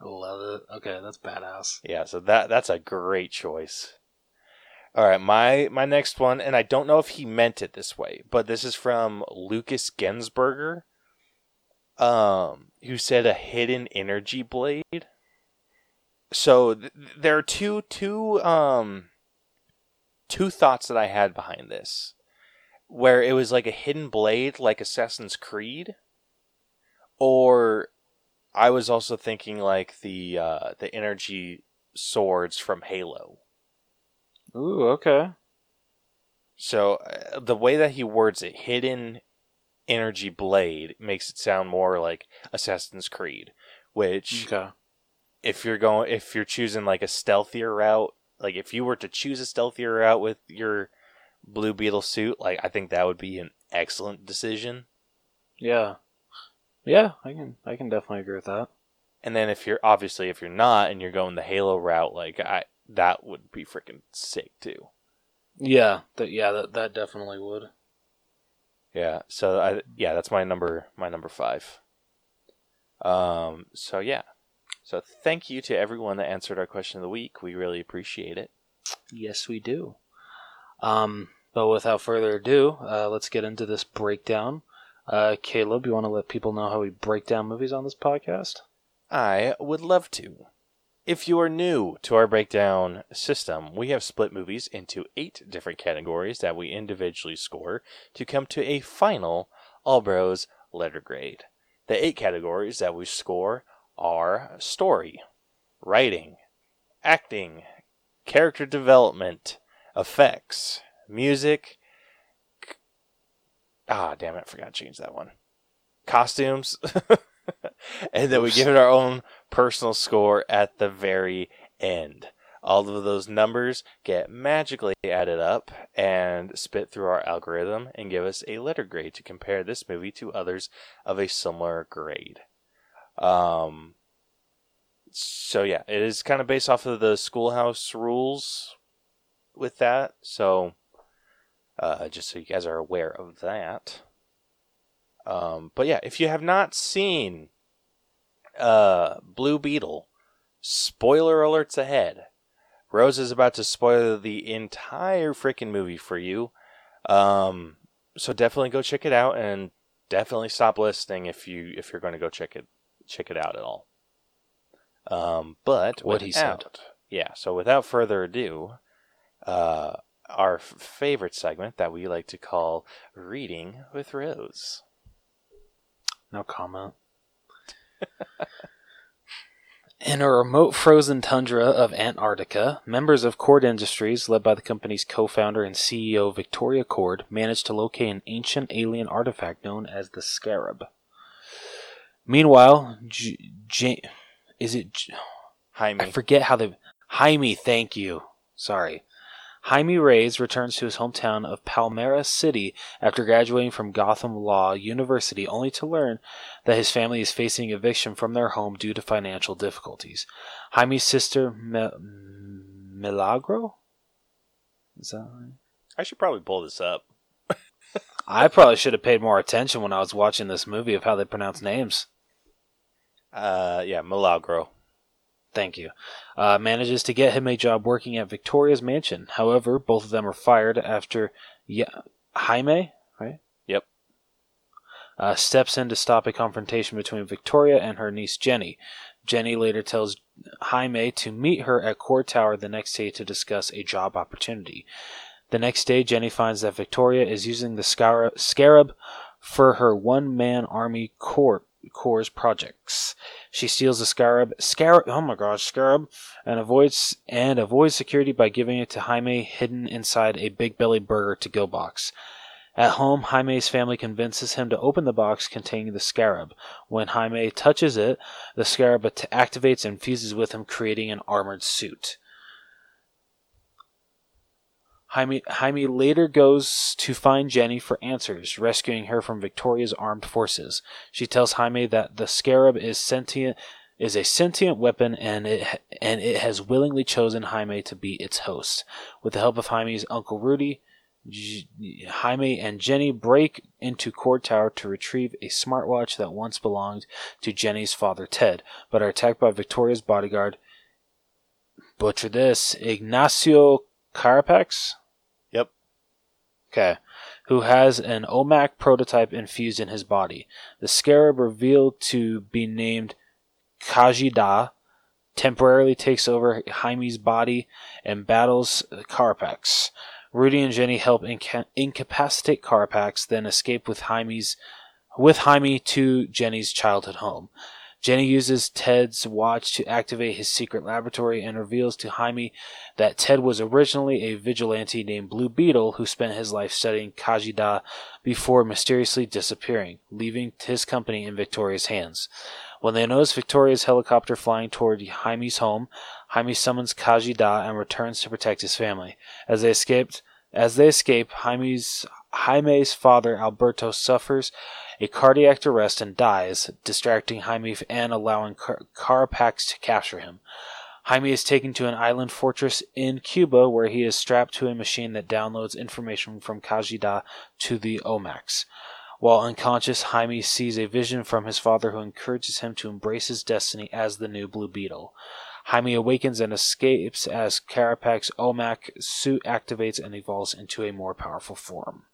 I love it. Okay, that's badass. Yeah, so that that's a great choice. All right, my my next one, and I don't know if he meant it this way, but this is from Lucas Gensberger, um, who said a hidden energy blade. So th- there are two two um two thoughts that I had behind this, where it was like a hidden blade, like Assassin's Creed, or I was also thinking like the uh, the energy swords from Halo. Ooh, okay. So uh, the way that he words it, hidden energy blade, makes it sound more like Assassin's Creed. Which, Okay. if you're going, if you're choosing like a stealthier route, like if you were to choose a stealthier route with your Blue Beetle suit, like I think that would be an excellent decision. Yeah. Yeah, I can I can definitely agree with that. And then if you're obviously if you're not and you're going the Halo route, like I that would be freaking sick too. Yeah, that yeah, that that definitely would. Yeah. So I yeah, that's my number my number 5. Um so yeah. So thank you to everyone that answered our question of the week. We really appreciate it. Yes, we do. Um, but without further ado, uh, let's get into this breakdown. Uh, Caleb, you want to let people know how we break down movies on this podcast? I would love to. If you are new to our breakdown system, we have split movies into eight different categories that we individually score to come to a final Allbros letter grade. The eight categories that we score are story, writing, acting, character development, effects, music. c- Ah, damn it, I forgot to change that one. Costumes. and then we give it our own personal score at the very end. All of those numbers get magically added up and spit through our algorithm and give us a letter grade to compare this movie to others of a similar grade. Um, so yeah, it is kind of based off of the schoolhouse rules with that. So, uh, just so you guys are aware of that. Um, but yeah, if you have not seen uh, Blue Beetle, spoiler alerts ahead. Rose is about to spoil the entire freaking movie for you. Um, so definitely go check it out, and definitely stop listening if you if you're going to go check it check it out at all. Um, but What he said. yeah. So without further ado, uh, our f- favorite segment that we like to call "Reading with Rose." No comment. In a remote frozen tundra of Antarctica, members of Kord Industries, led by the company's co founder and CEO Victoria Kord, managed to locate an ancient alien artifact known as the Scarab. Meanwhile, J- J- is it. J- Jaime. I forget how they. Jaime, thank you. Sorry. Jaime Reyes returns to his hometown of Palmera City after graduating from Gotham Law University, only to learn that his family is facing eviction from their home due to financial difficulties. Jaime's sister, Milagro? Is that right? I should probably pull this up. I probably should have paid more attention when I was watching this movie of how they pronounce names. Uh, yeah, Milagro. Thank you. Uh, manages to get him a job working at Victoria's mansion. However, both of them are fired after yeah, Jaime, right? Yep. Uh, steps in to stop a confrontation between Victoria and her niece Jenny. Jenny later tells Jaime to meet her at Core Tower the next day to discuss a job opportunity. The next day, Jenny finds that Victoria is using the Scarab, Scarab for her one-man army corps Corps projects. She steals the scarab, scarab, oh my gosh, scarab, and avoids and avoids security by giving it to Jaime hidden inside a Big Belly Burger to go box. At home, Jaime's family convinces him to open the box containing the scarab. When Jaime touches it, the scarab activates and fuses with him, creating an armored suit. Jaime, Jaime later goes to find Jenny for answers, rescuing her from Victoria's armed forces. She tells Jaime that the scarab is sentient is a sentient weapon and it and it has willingly chosen Jaime to be its host. With the help of Jaime's uncle Rudy, J- Jaime and Jenny break into Kord Tower to retrieve a smartwatch that once belonged to Jenny's father Ted, but are attacked by Victoria's bodyguard. Butcher this, Ignacio Carapax. Yep. Okay. Who has an OMAC prototype infused in his body. The scarab, revealed to be named Khaji-Da, temporarily takes over Jaime's body and battles Carapax. Rudy and Jenny help inca- incapacitate Carapax, then escape with Jaime's with Jaime to Jenny's childhood home. Jenny uses Ted's watch to activate his secret laboratory and reveals to Jaime that Ted was originally a vigilante named Blue Beetle who spent his life studying Khaji-Da before mysteriously disappearing, leaving his company in Victoria's hands. When they notice Victoria's helicopter flying toward Jaime's home, Jaime summons Khaji-Da and returns to protect his family. As they escaped, as they escape, Jaime's Jaime's father Alberto suffers a cardiac arrest and dies, distracting Jaime and allowing Car- Carapax to capture him. Jaime is taken to an island fortress in Cuba where he is strapped to a machine that downloads information from Khaji-Da to the OMACs. While unconscious, Jaime sees a vision from his father who encourages him to embrace his destiny as the new Blue Beetle. Jaime awakens and escapes as Carapax OMAC suit activates and evolves into a more powerful form.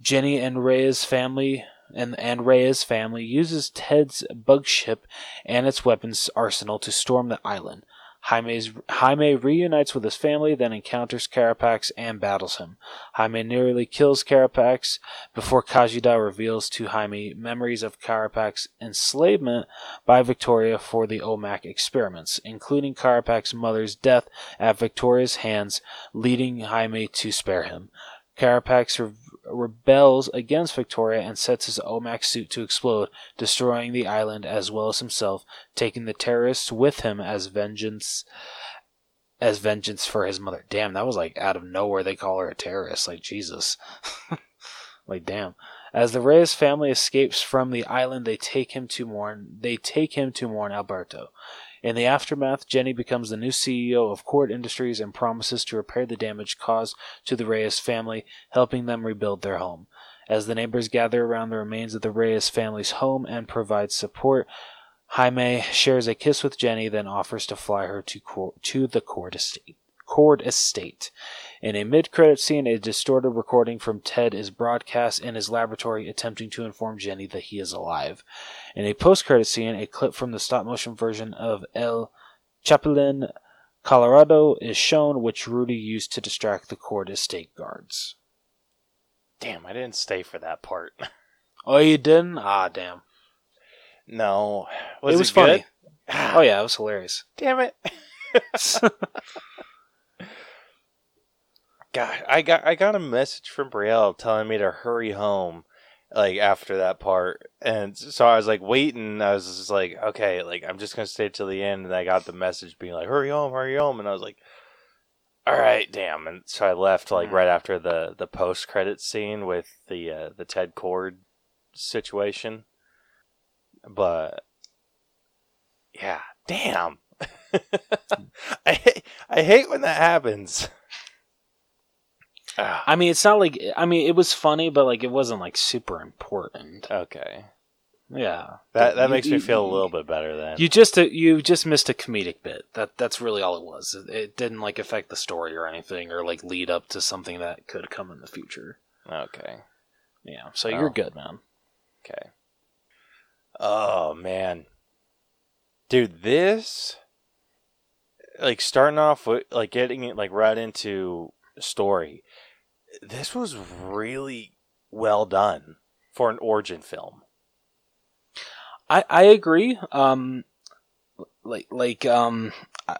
Jenny and Reyes family and, and Reyes family uses Ted's bug ship and its weapons arsenal to storm the island. Jaime's, Jaime reunites with his family, then encounters Carapax and battles him. Jaime nearly kills Carapax before Khaji-Da reveals to Jaime memories of Carapax's enslavement by Victoria for the OMAC experiments, including Carapax's mother's death at Victoria's hands, leading Jaime to spare him. Carapax rebels against Victoria and sets his OMAC suit to explode, destroying the island as well as himself, taking the terrorists with him as vengeance as vengeance for his mother. Damn, that was like out of nowhere they call her a terrorist, like Jesus. like damn. As the Reyes family escapes from the island, they take him to mourn they take him to mourn Alberto. In the aftermath, Jenny becomes the new CEO of Court Industries and promises to repair the damage caused to the Reyes family, helping them rebuild their home. As the neighbors gather around the remains of the Reyes family's home and provide support, Jaime shares a kiss with Jenny, then offers to fly her to, Cor- to the court estate. Kord estate. In a mid-credit scene, a distorted recording from Ted is broadcast in his laboratory, attempting to inform Jenny that he is alive. In a post-credit scene, a clip from the stop-motion version of El Chapulín Colorado is shown, which Rudy used to distract the Kord estate guards. Damn, I didn't stay for that part. Oh, you didn't? Ah, damn. no, was it it, was good? funny. Oh yeah, it was hilarious. damn it. God, I got I got a message from Brielle telling me to hurry home, like after that part, and so I was like waiting. I was just like, okay, like I'm just gonna stay till the end, and I got the message being like, hurry home, hurry home, and I was like, all right, damn, and so I left like Mhm. right after the the post credit scene with the uh, the Ted Kord situation, but yeah, damn. I hate, I hate when that happens. Ah, I mean, it's not like I mean, it was funny, but like it wasn't like super important. okay, Yeah, that that You- makes me you- feel a little bit better then. You just you just missed a comedic bit. That that's really all it was. It, it didn't like affect the story or anything, or like lead up to something that could come in the future. okay, Yeah, so Oh. you're good, man. okay. Oh man, dude, this like starting off with like getting it like right into story. This was really well done for an origin film. I I agree. Um, like like um, I,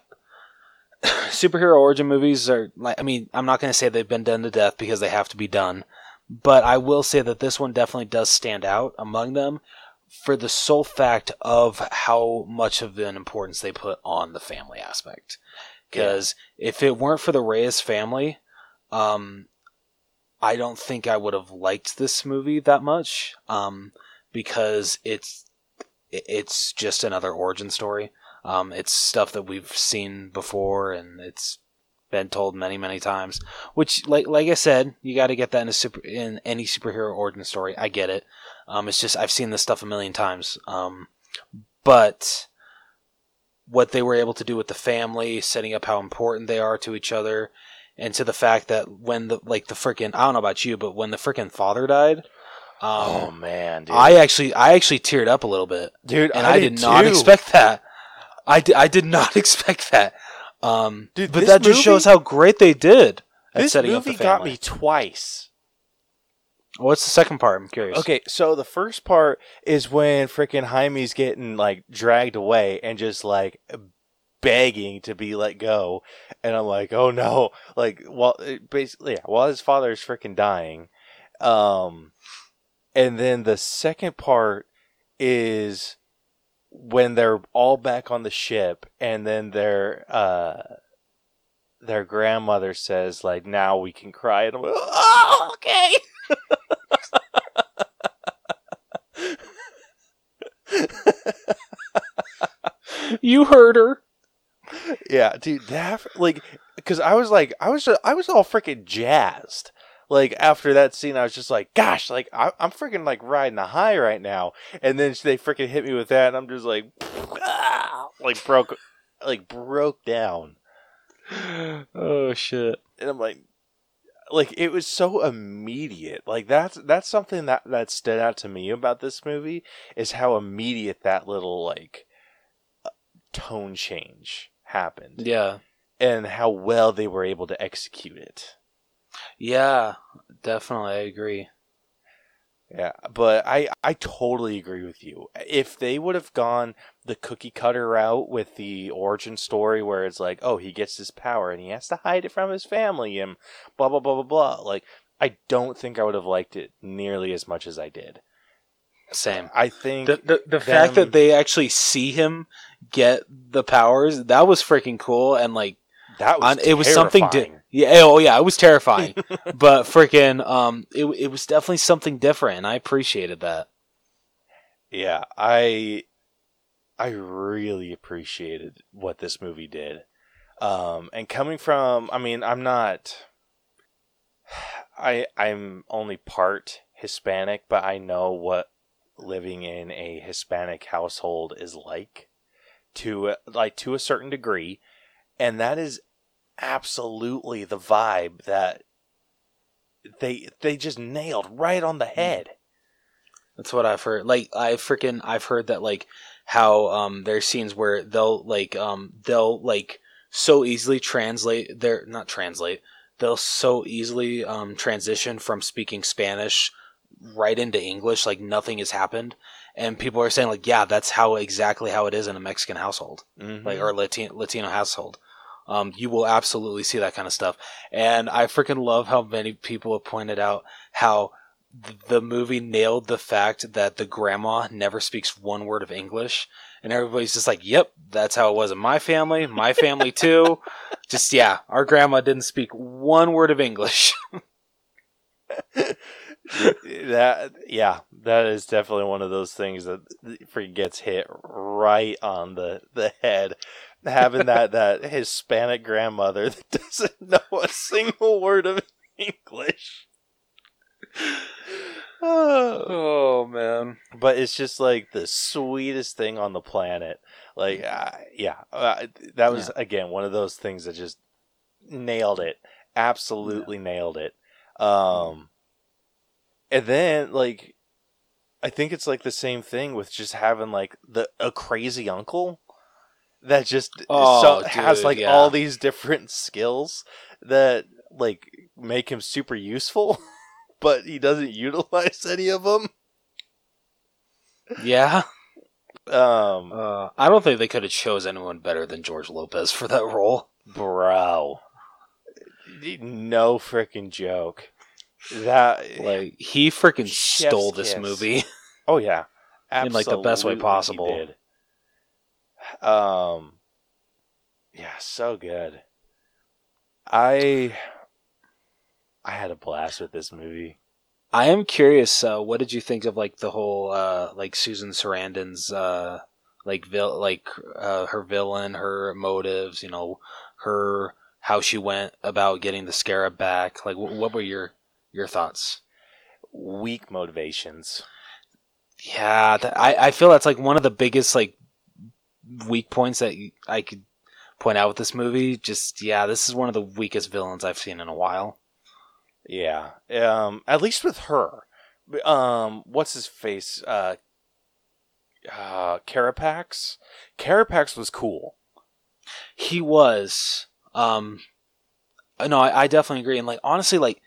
superhero origin movies are like. I mean, I'm not going to say they've been done to death because they have to be done, but I will say that this one definitely does stand out among them for the sole fact of how much of an importance they put on the family aspect. Because if it weren't for the Reyes family, um, I don't think I would have liked this movie that much. Um, because it's it's just another origin story. Um, it's stuff that we've seen before, and it's been told many, many times. Which, like, like I said, you got to get that in a super in any superhero origin story. I get it. Um, it's just I've seen this stuff a million times. Um, but what they were able to do with the family, setting up how important they are to each other, and to the fact that when the like the freaking I don't know about you, but when the freaking father died, um, oh man, dude. I actually I actually teared up a little bit, dude, and I, did, not too. expect that. I did, I did not expect that. Um, Dude, but that just shows how great they did at This setting up the movie got me twice. What's the second part? I'm curious. Okay, so the first part is when freaking Jaime's getting like dragged away and just like begging to be let go, and I'm like, oh no, like while basically yeah, while his father is freaking dying, um, and then the second part is when they're all back on the ship, and then their uh their grandmother says like, now we can cry, and I'm like, oh okay. You heard her. Yeah, dude, that like because I was like, I was I was all freaking jazzed. Like after that scene, I was just like, gosh, like I, I'm freaking like riding a high right now. And then they freaking hit me with that, and I'm just like, ah, like broke, like broke down. Oh shit. And I'm like, like it was so immediate. Like that's that's something that that stood out to me about this movie is how immediate that little like uh, tone change happened. Yeah. and how well they were able to execute it. Yeah. Definitely, I agree. Yeah, but I I totally agree with you. If they would have gone the cookie cutter route with the origin story where it's like, oh, he gets his power and he has to hide it from his family and blah blah blah blah blah, like I don't think I would have liked it nearly as much as I did. Same. I think The the, the fact that they actually see him get the powers that was freaking cool and like that was on, it was something di- yeah oh yeah it was terrifying but freaking um it, it was definitely something different and i appreciated that Yeah, I I really appreciated what this movie did. Um and coming from I mean, I'm not I I'm only part Hispanic, but I know what living in a Hispanic household is like to like to a certain degree, and that is absolutely the vibe that they they just nailed right on the head. that's what i've heard. Like i freaking i've heard that like how um there's scenes where they'll like um they'll like so easily translate their not translate they'll so easily um transition from speaking spanish right into english like nothing has happened and people are saying like, yeah, that's how exactly how it is in a Mexican household, Mhm. like or Latino Latino household. Um, you will absolutely see that kind of stuff, and I freaking love how many people have pointed out how th- the movie nailed the fact that the grandma never speaks one word of English, and everybody's just like, "Yep, that's how it was in my family, my family too." just yeah, our grandma didn't speak one word of English. that yeah, that is definitely one of those things that freaking gets hit right on the the head. Having that that Hispanic grandmother that doesn't know a single word of English. Oh. oh man. but it's just like the sweetest thing on the planet. Like, uh, yeah, uh, that was again one of those things that just nailed it. Absolutely nailed it. Um, and then like, I think it's like the same thing with just having like the a crazy uncle that just Oh, so, has dude, like yeah. all these different skills that like make him super useful, but he doesn't utilize any of them. Yeah. Um, Uh, I don't think they could have chose anyone better than George Lopez for that role. bro, no freaking joke. That Like he freaking stole this kiss. movie. oh yeah, In, like, the best way Absolutely possible. Um, yeah, so good. I I had a blast with this movie. I am curious. Uh, what did you think of like the whole uh, like Susan Sarandon's uh, like vil- like uh, her villain, her motives, you know, her how she went about getting the scarab back. Like, wh- what were your your thoughts? Weak motivations. Yeah, that, I I feel that's like one of the biggest like weak points that I could point out with this movie. Just yeah, this is one of the weakest villains I've seen in a while. Yeah. Um, at least with her. Um, what's his face? Uh, uh, Carapax. Carapax was cool. He was. Um, no, I, I definitely agree. And like honestly, like,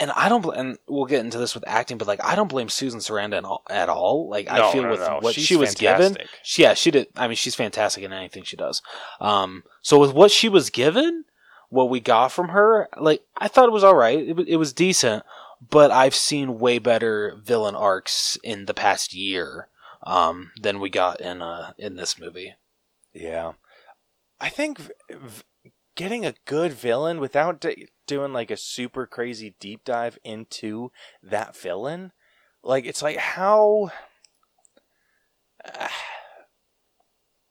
and I don't. Bl- and we'll get into this with acting, but like, I don't blame Susan Sarandon all, at all. Like, I feel no, with no. what She's she was given, she, yeah, she did. I mean, she's fantastic in anything she does. Um, so with what she was given, what we got from her, like, I thought it was all right. It, it was decent, but I've seen way better villain arcs in the past year. Um, than we got in uh in this movie. Yeah. I think v- v- getting a good villain without d- doing like a super crazy deep dive into that villain, like it's like how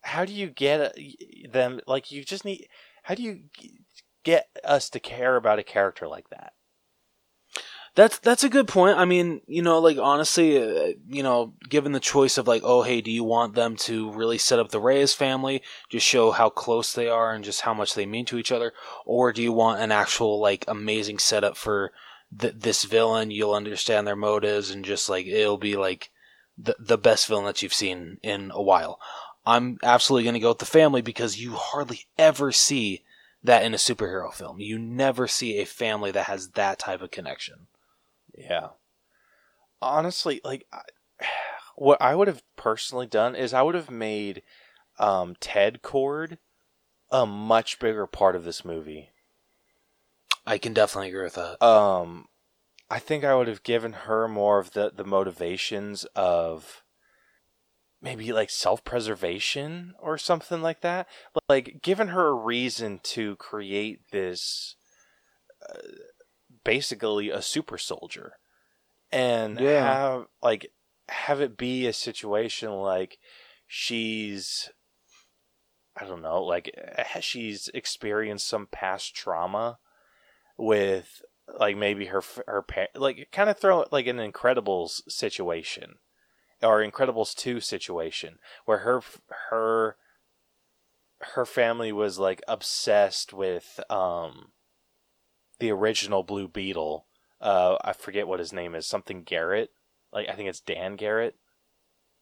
how do you get uh, them like you just need how do you get us to care about a character like that? That's that's a good point. I mean, you know, like honestly, uh, you know, given the choice of like, oh, hey, do you want them to really set up the Reyes family, just show how close they are and just how much they mean to each other, or do you want an actual like amazing setup for th- this villain? You'll understand their motives and just like it'll be like the the best villain that you've seen in a while. I'm absolutely going to go with the family because you hardly ever see that in a superhero film. You never see a family that has that type of connection. Yeah. Honestly, like I, what I would have personally done is I would have made um, Ted Kord a much bigger part of this movie. I can definitely agree with that. Um, I think I would have given her more of the the motivations of maybe like self preservation or something like that. Like given her a reason to create this, uh, basically a super soldier, and Yeah. have like have it be a situation like she's I don't know, like eh, she's experienced some past trauma with like maybe her her like kind of throw it like an Incredibles situation or Incredibles 2 situation where her her her family was like obsessed with um the original Blue Beetle. Uh I forget what his name is, something Garrett. Like I think it's Dan Garrett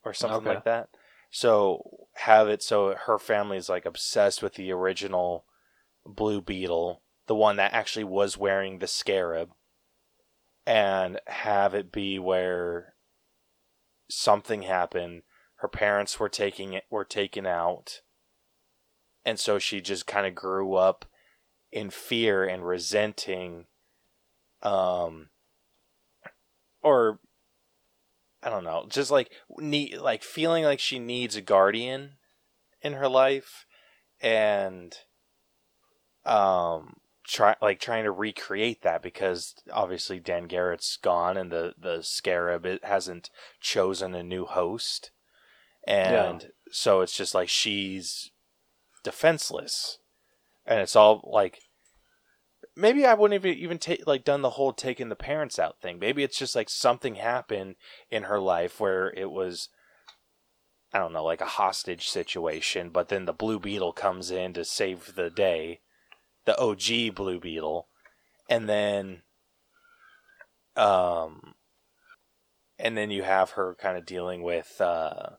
or something Okay. like that. So have it so her family is like obsessed with the original Blue Beetle, the one that actually was wearing the scarab, and have it be where something happened. Her parents were taking it were taken out, and so she just kind of grew up in fear and resenting, um, or I don't know, just like need like feeling like she needs a guardian in her life, and um try like trying to recreate that because obviously Dan Garrett's gone and the the scarab it hasn't chosen a new host and yeah. so it's just like she's defenseless and it's all like maybe I wouldn't have even take like done the whole taking the parents out thing. Maybe it's just like something happened in her life where it was I don't know like a hostage situation but then the blue beetle comes in to save the day the OG Blue Beetle, and then, um, and then you have her kind of dealing with uh,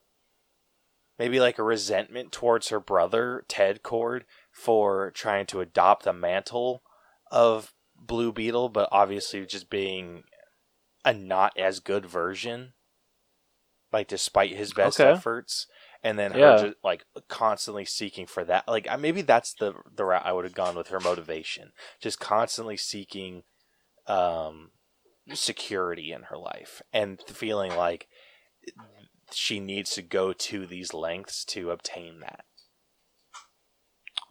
maybe like a resentment towards her brother Ted Kord for trying to adopt the mantle of Blue Beetle, but obviously just being a not as good version. Like despite his best okay. efforts, and then yeah. her just like constantly seeking for that like maybe that's the the route I would have gone with her motivation just constantly seeking um security in her life and feeling like she needs to go to these lengths to obtain that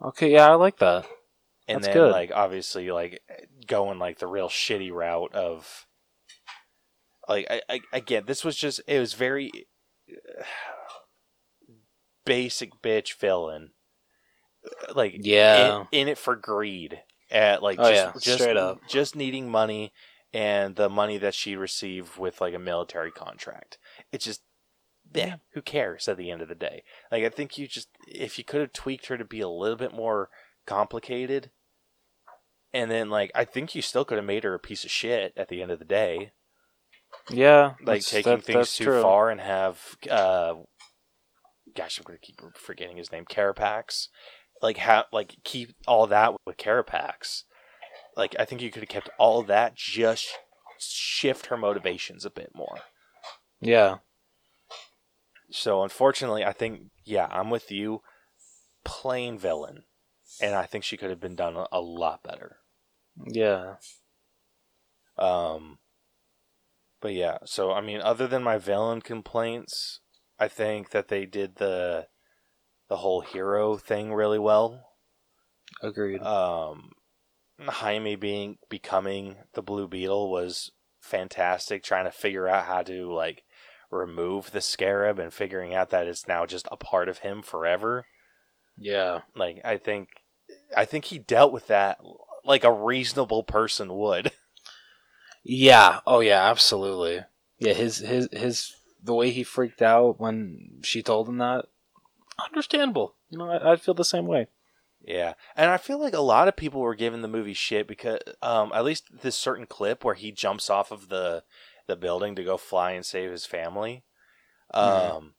okay yeah I like that and That's then good. like obviously like going like the real shitty route of like I, I again this was just it was very basic bitch villain. Like yeah, in, in it for greed. At like oh, just, yeah. just straight up, just needing money and the money that she received with like a military contract. It's just yeah, who cares at the end of the day? Like I think you just if you could have tweaked her to be a little bit more complicated and then like I think you still could have made her a piece of shit at the end of the day. Yeah, like taking that, things too true. far and have uh gosh, I'm gonna keep forgetting his name, Carapax. Like how like keep all that with Carapax. Like I think you could have kept all that, just shift her motivations a bit more. Yeah. So unfortunately, I think yeah, I'm with you. Plain villain, and I think she could have been done a, lot better. Yeah. Um. But yeah, so I mean, other than my villain complaints, I think that they did the the whole hero thing really well. Agreed. Um, Jaime being becoming the Blue Beetle was fantastic. Trying to figure out how to like remove the scarab and figuring out that it's now just a part of him forever. Yeah. Like I think I think he dealt with that like a reasonable person would. Yeah. Oh yeah, absolutely. Yeah, his his his the way he freaked out when she told him that, understandable. You know, I, I feel the same way. Yeah, and I feel like a lot of people were giving the movie shit because, um, at least this certain clip where he jumps off of the the building to go fly and save his family. Mm-hmm. Um, mm.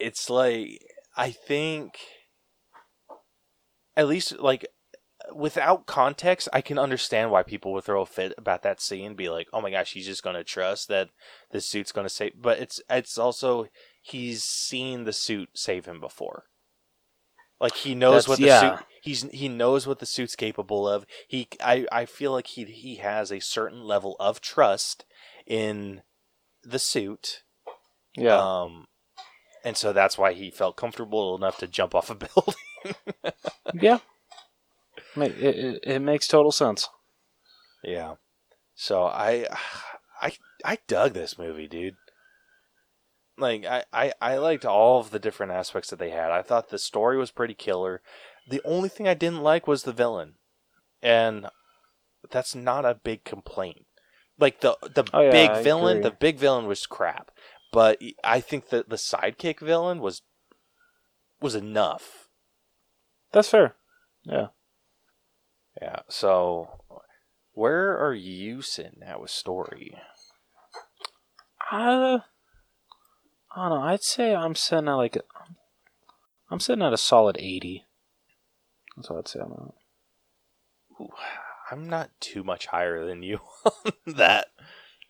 it's like I think, at least like without context, I can understand why people would throw a fit about that scene, be like, "Oh my gosh, he's just gonna trust that the suit's gonna save." But it's it's also he's seen the suit save him before. Like he knows That's, what the yeah. suit he's he knows what the suit's capable of. He I I feel like he he has a certain level of trust in the suit. Yeah. Um, and so that's why he felt comfortable enough to jump off a building. Yeah, it, it, it makes total sense. Yeah. So I, I, I dug this movie, dude. Like I, I, I liked all of the different aspects that they had. I thought the story was pretty killer. The only thing I didn't like was the villain, and that's not a big complaint. Like the the oh, yeah, big I villain, agree. the big villain was crap. But I think that the sidekick villain was was enough. That's fair. Yeah. Yeah. So, where are you sitting at with story? Uh, I don't know. I'd say I'm sitting at like I'm sitting at a solid eighty. That's what I'd say on that. Ooh, I'm not too much higher than you on that.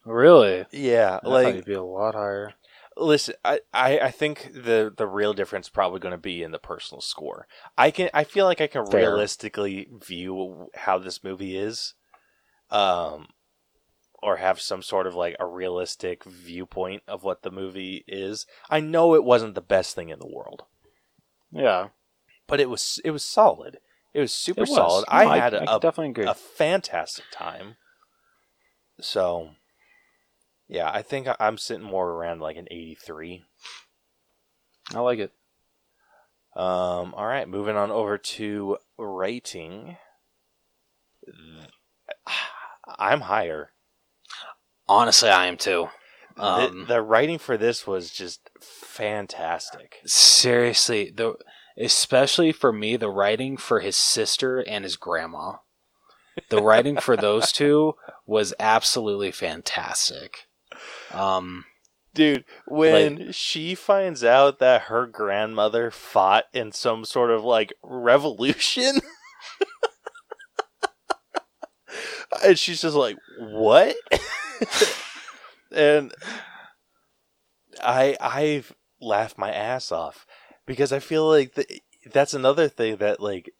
Really? Yeah, I thought like it'd be a lot higher. Listen, I, I, I think the the real difference probably going to be in the personal score. I can I feel like I can Fair. realistically view how this movie is, um, or have some sort of like a realistic viewpoint of what the movie is. I know it wasn't the best thing in the world, Yeah, but it was it was solid. It was super it was. solid. No, I had I a, definitely agree. a fantastic time. So, yeah, I think I'm sitting more around like an 83. I like it. Um, all right, moving on over to rating. I'm higher. Honestly, I am too. The- Um, the, writing for this was just fantastic. seriously, the especially for me, the writing for his sister and his grandma, the writing for those two was absolutely fantastic. Um, Dude, when she finds out that her grandmother fought in some sort of like revolution, and she's just like, "What?" and I I've laughed my ass off because I feel like the, that's another thing that like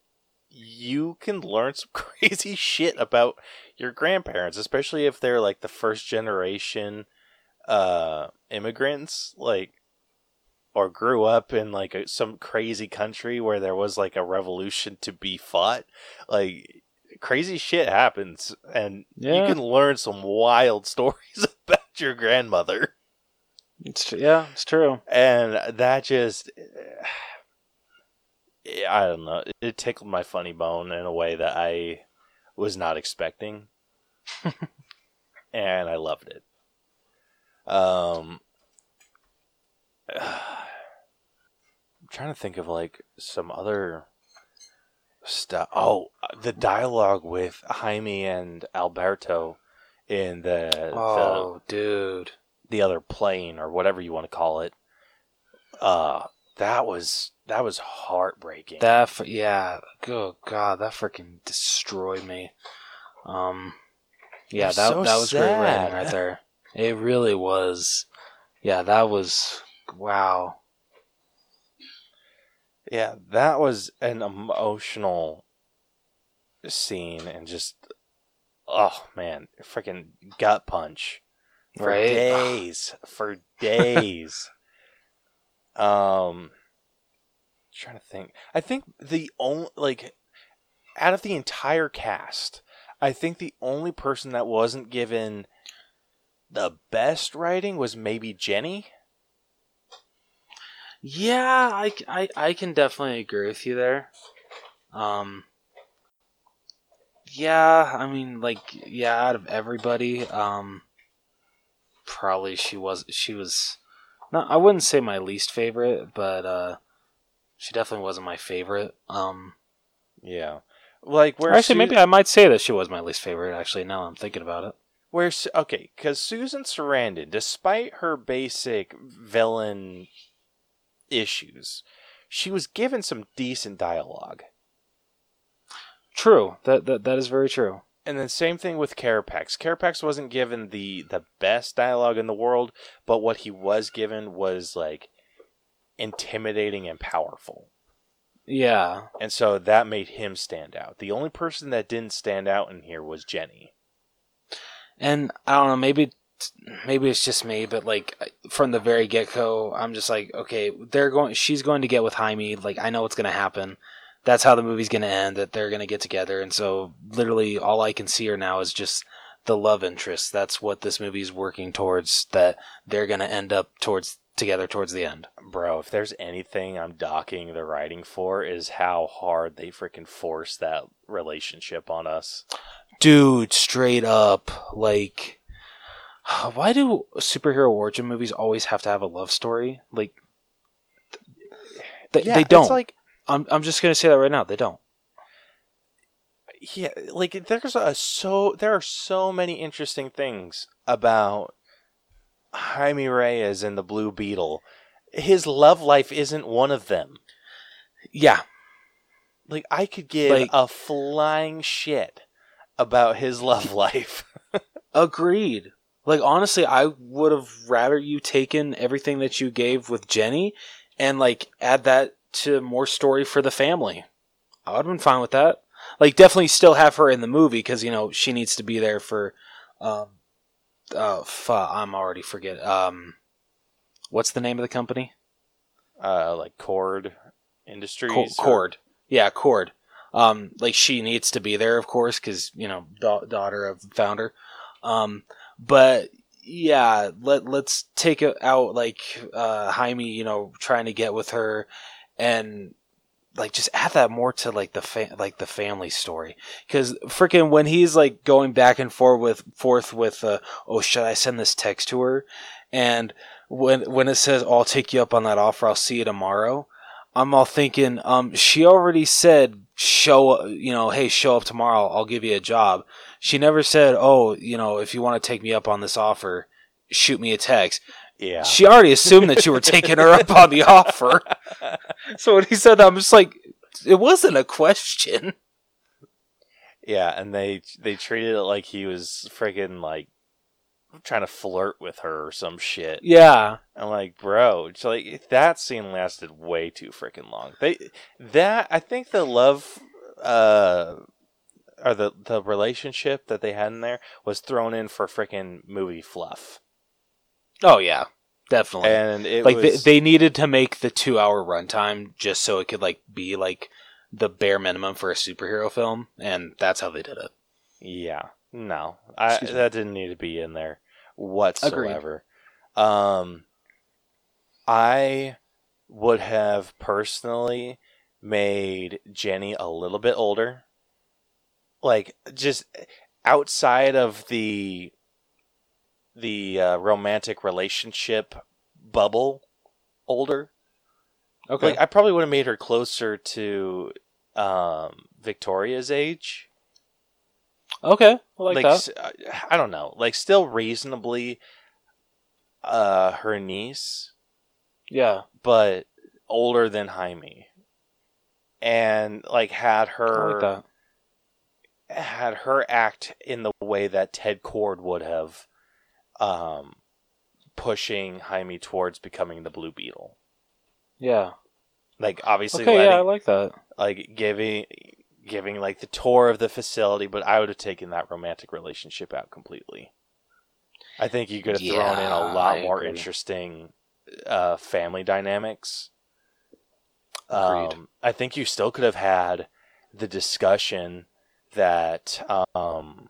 you can learn some crazy shit about your grandparents, especially if they're like the first generation uh immigrants like or grew up in like a, some crazy country where there was like a revolution to be fought like crazy shit happens and Yeah. you can learn some wild stories about your grandmother it's tr- yeah, it's true. and that just i don't know it tickled my funny bone in a way that i was not expecting and i loved it um i'm trying to think of like some other stuff oh the dialogue with jaime and alberto in the the Oh, dude. the other plane or whatever you want to call it. Uh that was that was heartbreaking. That f- yeah. Good God, that freaking destroyed me. Um, yeah, that so that was great writing right there. It really was. Yeah, that was wow. yeah, that was an emotional scene and just oh man, freaking gut punch for Right? days, for days. um trying to think. I think the only like out of the entire cast, I think the only person that wasn't given the best writing was maybe Jenny. Yeah, I I can definitely agree with you there. Um, yeah, I mean, like, yeah, out of everybody, um, probably she was, she was, not, I wouldn't say my least favorite, but, uh, she definitely wasn't my favorite. Um, Yeah. Like where actually, Su- maybe I might say that she was my least favorite, actually, now I'm thinking about it. Where okay, cuz Susan Sarandon, despite her basic villain issues, she was given some decent dialogue. True, that, that, that is very true. And then same thing with Carapax. Carapax wasn't given the the best dialogue in the world, but what he was given was like intimidating and powerful. Yeah, And so that made him stand out. The only person that didn't stand out in here was Jenny. And I don't know, maybe maybe it's just me, but like from the very get go, I'm just like, okay, they're going, she's going to get with Jaime. Like I know what's going to happen. That's how the movie's going to end. That they're going to get together, and so literally all I can see her now is just the love interest. That's what this movie's working towards. That they're going to end up towards together towards the end. Bro, if there's anything I'm docking the writing for is how hard they freaking force that relationship on us. Dude, straight up, like, why do superhero origin movies always have to have a love story? Like, th- they, they don't. It's like I'm, I'm just gonna say that right now. They don't. yeah, like there's a so there are so many interesting things about Jaime Reyes and the Blue Beetle. His love life isn't one of them. Yeah, Like I could give Like- a flying shit about his love life. agreed. Like honestly, I would have rather you taken everything that you gave with Jenny and like add that to more story for the family. I would have been fine with that. Like definitely still have her in the movie because you know she needs to be there for. Um, uh, fu- I'm already forget. Um, what's the name of the company? Uh, like Kord Industries. Co- or- Kord. Yeah, Kord. Um, like she needs to be there, of course, because you know, da- daughter of founder. Um, but yeah, let let's take it out like uh, Jaime, you know, trying to get with her, and like just add that more to like the fa- like the family story. Because freaking when he's like going back and forth with forth with uh, oh should I send this text to her? And when when it says I'll take you up on that offer. I'll see you tomorrow I'm all thinking um she already said show you know hey show up tomorrow I'll give you a job she never said oh you know if you want to take me up on this offer shoot me a text Yeah. she already assumed that you were taking her up on the offer. So when he said that, I'm just like, it wasn't a question. Yeah, and they they treated it like he was freaking like trying to flirt with her or some shit. Yeah. I'm like, bro, it's like that scene lasted way too freaking long. They that I think the love uh or the the relationship that they had in there was thrown in for freaking movie fluff. Oh yeah, definitely. And it like was they, they needed to make the two hour runtime just so it could like be like the bare minimum for a superhero film, and that's how they did it. Yeah. No. I that didn't need to be in there whatsoever. Um I would have personally made Jenny a little bit older. Like just outside of the the uh, romantic relationship bubble older. Okay. Like I probably would have made her closer to um Victoria's age. Okay. I like, like that. s- I don't know, like still reasonably uh her niece, Yeah. but older than Jaime. And like had her like that. had her act in the way that Ted Kord would have um pushing Jaime towards becoming the Blue Beetle. Yeah. Like obviously Okay. letting, Yeah, I like that. like giving giving like the tour of the facility, but I would have taken that romantic relationship out completely. I think you could have thrown in a lot I more agree. interesting uh, family dynamics. Um, I think you still could have had the discussion that um,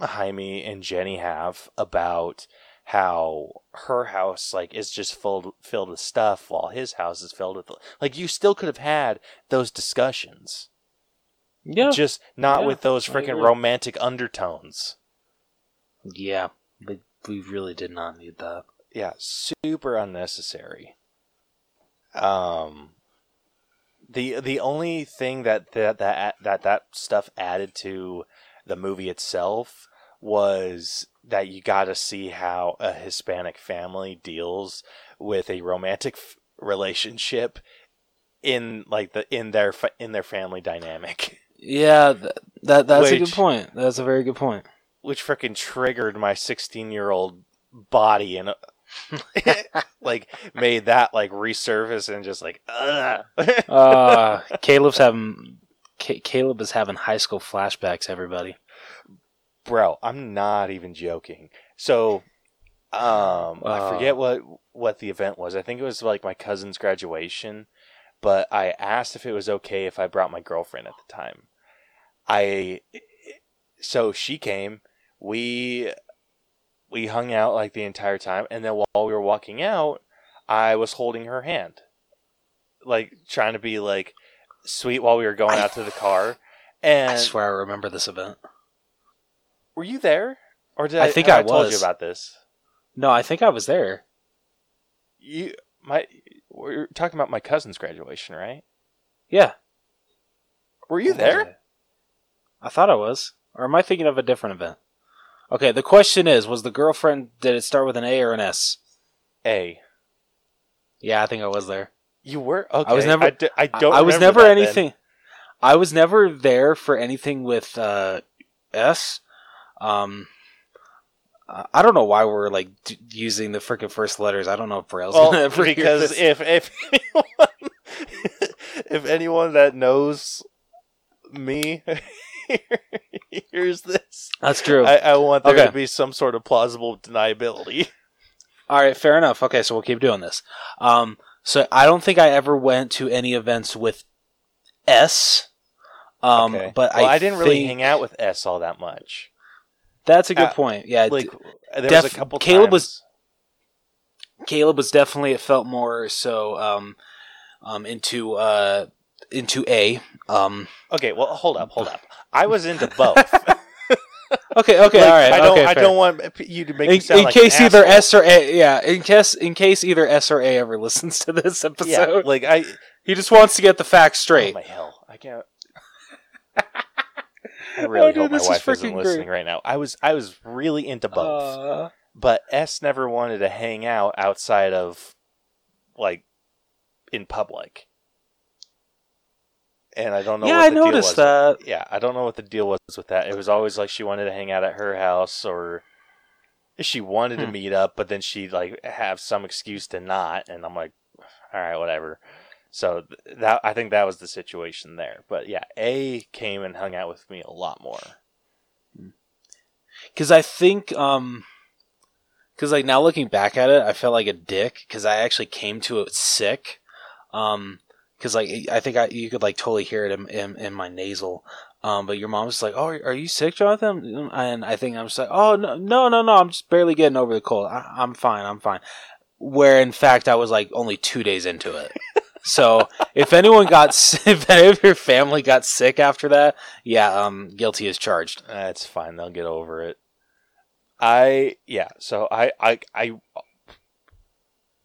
Jaime and Jenny have about how her house like is just filled filled with stuff while his house is filled with like you still could have had those discussions Yeah. just not Yeah, with those freaking romantic undertones yeah. But we really did not need that. yeah super unnecessary um the the only thing that that that that, that stuff added to the movie itself was that you got to see how a Hispanic family deals with a romantic f- relationship in like the in their fa- in their family dynamic Yeah. Th- that that's a good point. That's a very good point. which freaking triggered my 16 year old body and like made that like resurface and just like ugh. Uh, Caleb's having. Ca- Caleb is having high school flashbacks. Everybody. bro i'm not even joking so um i Uh. forget what what the event was i think it was like my cousin's graduation but i asked if it was okay if i brought my girlfriend at the time i so she came. We we hung out like the entire time. And then while we were walking out i was holding her hand. Like trying to be like sweet while we were going I- out to the car. I and swear I remember this event. were you there? Or did I i, think have I told you about this? No, I think I was there. you my we're talking about my cousin's graduation right? Yeah. were you there I? I thought I was. Or am I thinking of a different event? Okay, the question is, was the girlfriend did it start with an A or an S? a Yeah, I think I was there. you were okay I was never- i, d- I I- don't I, was never that then. anything I was never there for anything with uh S. Um I don't know why we're like d- using the freaking first letters. I don't know if Braille's Well, gonna ever because if if anyone, if anyone that knows me hears this, that's true. I, I want there Okay. to be some sort of plausible deniability. All right, fair enough. Okay, so we'll keep doing this. Um, so I don't think I ever went to any events with S. Um, okay. but well, I, I, didn't really hang out with S all that much. That's a good uh, point. Yeah, Like there def- was a couple. Caleb times, was- Caleb was definitely it felt more so um, um, into uh, into A. Um, okay. Well, hold up, hold up. I was into both. okay, okay, Like, all right. I don't. okay, I fair. don't want you to make me in, sound in like case either. S or A, yeah, in case in case either S or A ever listens to this episode, Yeah, like I. he just wants to get the facts Oh straight. my hell! I can't. I really Oh, dude, hope my is wife isn't freaking listening right now. I was I was really into both, Uh, but S never wanted to hang out outside of like in public, and I don't know. yeah, what I the deal noticed that. Yeah, I don't know what the deal was with that. It was always like she wanted to hang out at her house, or she wanted to Hmm. meet up, but then she'd like have some excuse to not, and I'm like, all right, whatever. So that I think that was the situation there. But yeah, A came and hung out with me a lot more. because I think um because like now looking back at it, I felt like a dick because I actually came to it sick. Um, because like I think I you could like totally hear it in in, in my nasal. Um, but your mom's like, "Oh, are you sick, Jonathan?" And I think I'm just like, "Oh no, no, no, no! I'm just barely getting over the cold. I, I'm fine. I'm fine." Where in fact I was like only two days into it. So if anyone got, if any of your family got sick after that, yeah, um, guilty as charged. That's fine. They'll get over it. I yeah. So I I I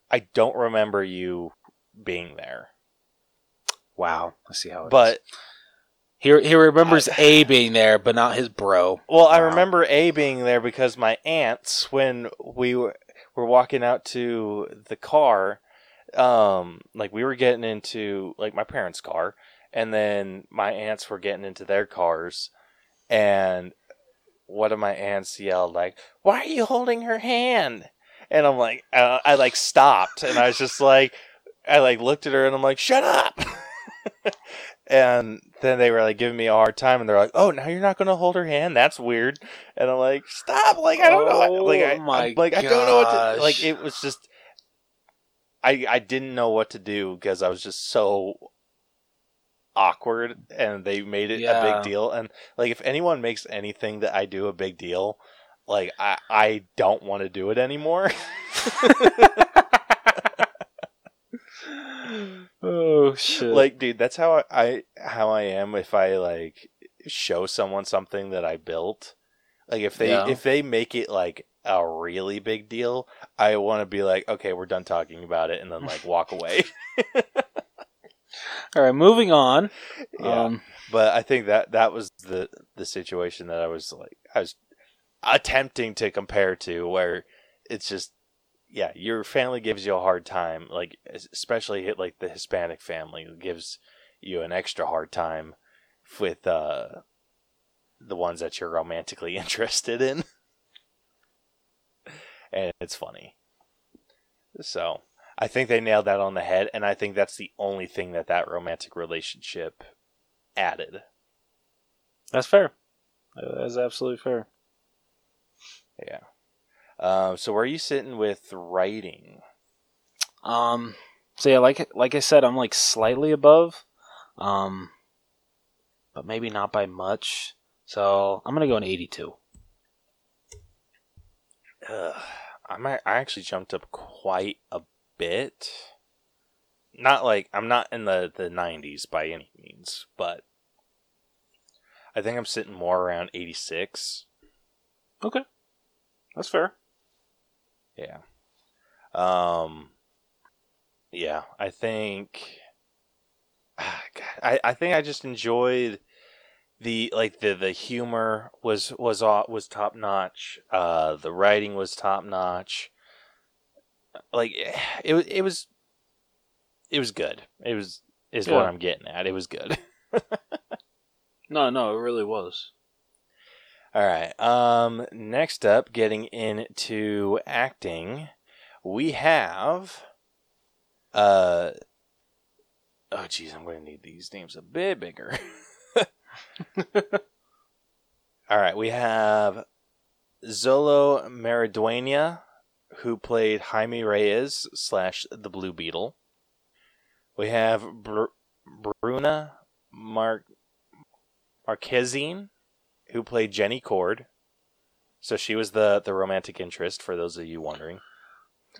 I don't remember you being there, Wow, I see how it is. but He he remembers A being there, but not his bro. Well, I remember A being there because my aunts, when we were, were walking out to the car, um, like we were getting into like my parents' car, and then my aunts were getting into their cars, and one of my aunts yelled like, "Why are you holding her hand?" And I'm like, uh, I like stopped, and I was just like, I like looked at her, and I'm like, "Shut up." And then they were like giving me a hard time, and they're like, "Oh, now you're not going to hold her hand? That's weird." And I'm like, "Stop!" Like I don't know, like I, Oh like I don't know what to gosh. like. It was just, I I didn't know what to do because I was just so awkward, and they made it a big deal. And like, if anyone makes anything that I do a big deal, like I I don't want to do it anymore. oh shit! like dude that's how I, I how i am if i like show someone something that i built like if they Yeah. if they make it like a really big deal i want to be like okay we're done talking about it and then like walk away all right, moving on. yeah Um, but i think that that was the the situation that i was like i was attempting to compare to where it's just yeah your family gives you a hard time like especially like the hispanic family gives you an extra hard time with uh the ones that you're romantically interested in and it's funny so i think they nailed that on the head and i think that's the only thing that that romantic relationship added that's fair. That's absolutely fair. Yeah. Um, so where are you sitting with writing? Um, so yeah, like like I said, I'm like slightly above, um, but maybe not by much. So I'm gonna go an 82. Ugh, I'm a- I actually jumped up quite a bit. Not like I'm not in the the 90s by any means, but I think I'm sitting more around 86. Okay, that's fair. Yeah. Um. Yeah, I think. I I think I just enjoyed the like the the humor was was was top notch. Uh, the writing was top notch. Like it was it was it was good. It was is what I'm getting at. It was good. No, no, it really was. All right. Um, next up, getting into acting, we have. Uh, oh, geez, I'm going to need these names a bit bigger. All right, we have Xolo Maridueña, who played Jaime Reyes slash the Blue Beetle. We have Br- Bruna Mar- Marquezine, who played Jenny Kord. So she was the the romantic interest for those of you wondering.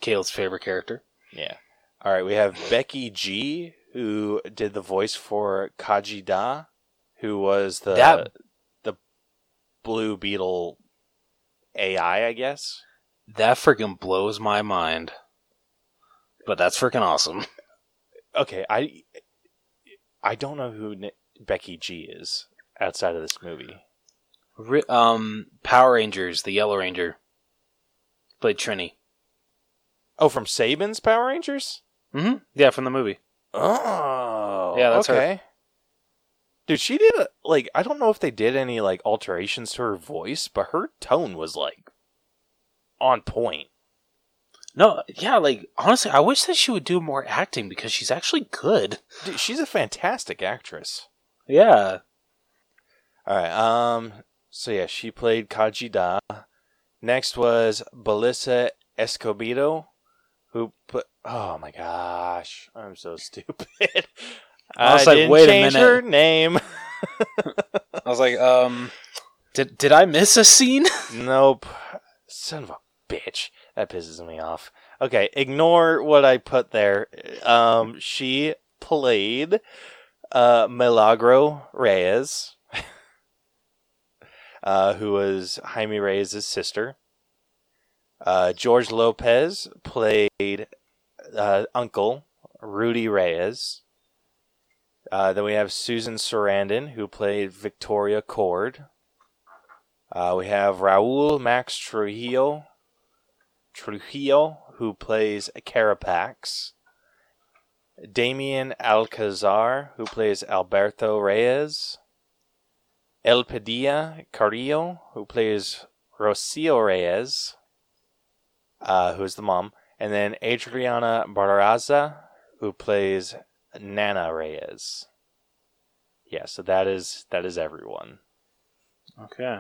Caleb's favorite character. Yeah. All right, we have Becky G, who did the voice for Khaji-Da, who was the That- the Blue Beetle AI, I guess. That freaking blows my mind. But that's freaking awesome. Okay, I I don't know who Becky G is outside of this movie. Um, Power Rangers, the Yellow Ranger, played Trini. Oh, from Saban's Power Rangers? Mm-hmm. Yeah, from the movie. Oh, Yeah, that's her. okay. Dude, she did a, like I don't know if they did any like alterations to her voice, but her tone was like on point. No, yeah, like honestly, I wish that she would do more acting because she's actually good. Dude, she's a fantastic actress. Yeah. All right. Um. So yeah, she played Khaji-Da. Next was Belissa Escobedo, who put. Oh my gosh, I'm so stupid. I was I like, didn't wait a minute. her name. I was like, um, did did I miss a scene? nope. Son of a bitch. That pisses me off. Okay, ignore what I put there. Um, she played uh, Milagro Reyes, uh, who was Jaime Reyes' sister. Uh, George Lopez played uh, Uncle Rudy Reyes. Uh, then we have Susan Sarandon, who played Victoria Kord. Uh, we have Raoul Max Trujillo, Trujillo, who plays Carapax. Damian Alcazar, who plays Alberto Reyes. Elpidia Carrillo, who plays Rocio Reyes, uh, who's the mom. And then Adriana Barraza, who plays Nana Reyes. Yeah, so that is that is everyone. Okay.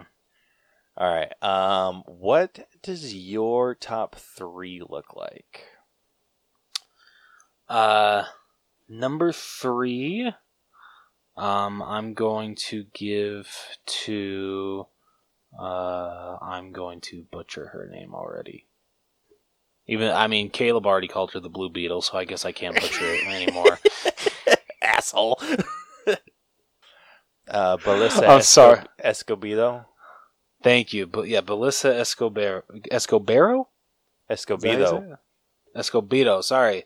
All right. Um, what does your top three look like? Uh, number three, um, I'm going to give to. Uh, I'm going to butcher her name already. Even I mean, Caleb already called her the Blue Beetle, so I guess I can't butcher it anymore. Asshole. uh, Belissa I'm Esco- sorry. Escobedo. Thank you, but yeah, Belissa Escobar Escobaro. Is that how you say Escobedo. Escobedo, sorry.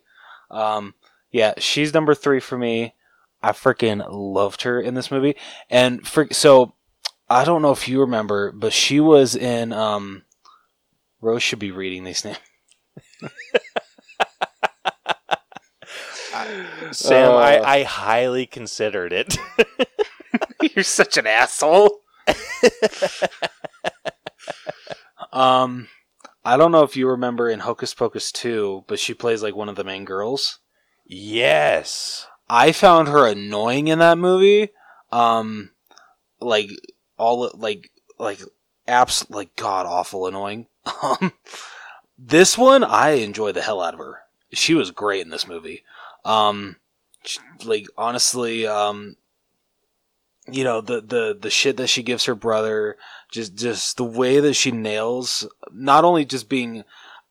Um, yeah, she's number three for me. I freaking loved her in this movie, and for, so I don't know if you remember, but she was in. Um, Rose should be reading these names. Sam, Uh. I, I highly considered it. You're such an asshole. um, I don't know if you remember in Hocus Pocus 2, but she plays like one of the main girls. yes. I found her annoying in that movie. Um, like all like like abs like god awful annoying. Um, this one I enjoy the hell out of her. She was great in this movie. Um, she- like honestly, um, you know the the the shit that she gives her brother, just just the way that she nails not only just being,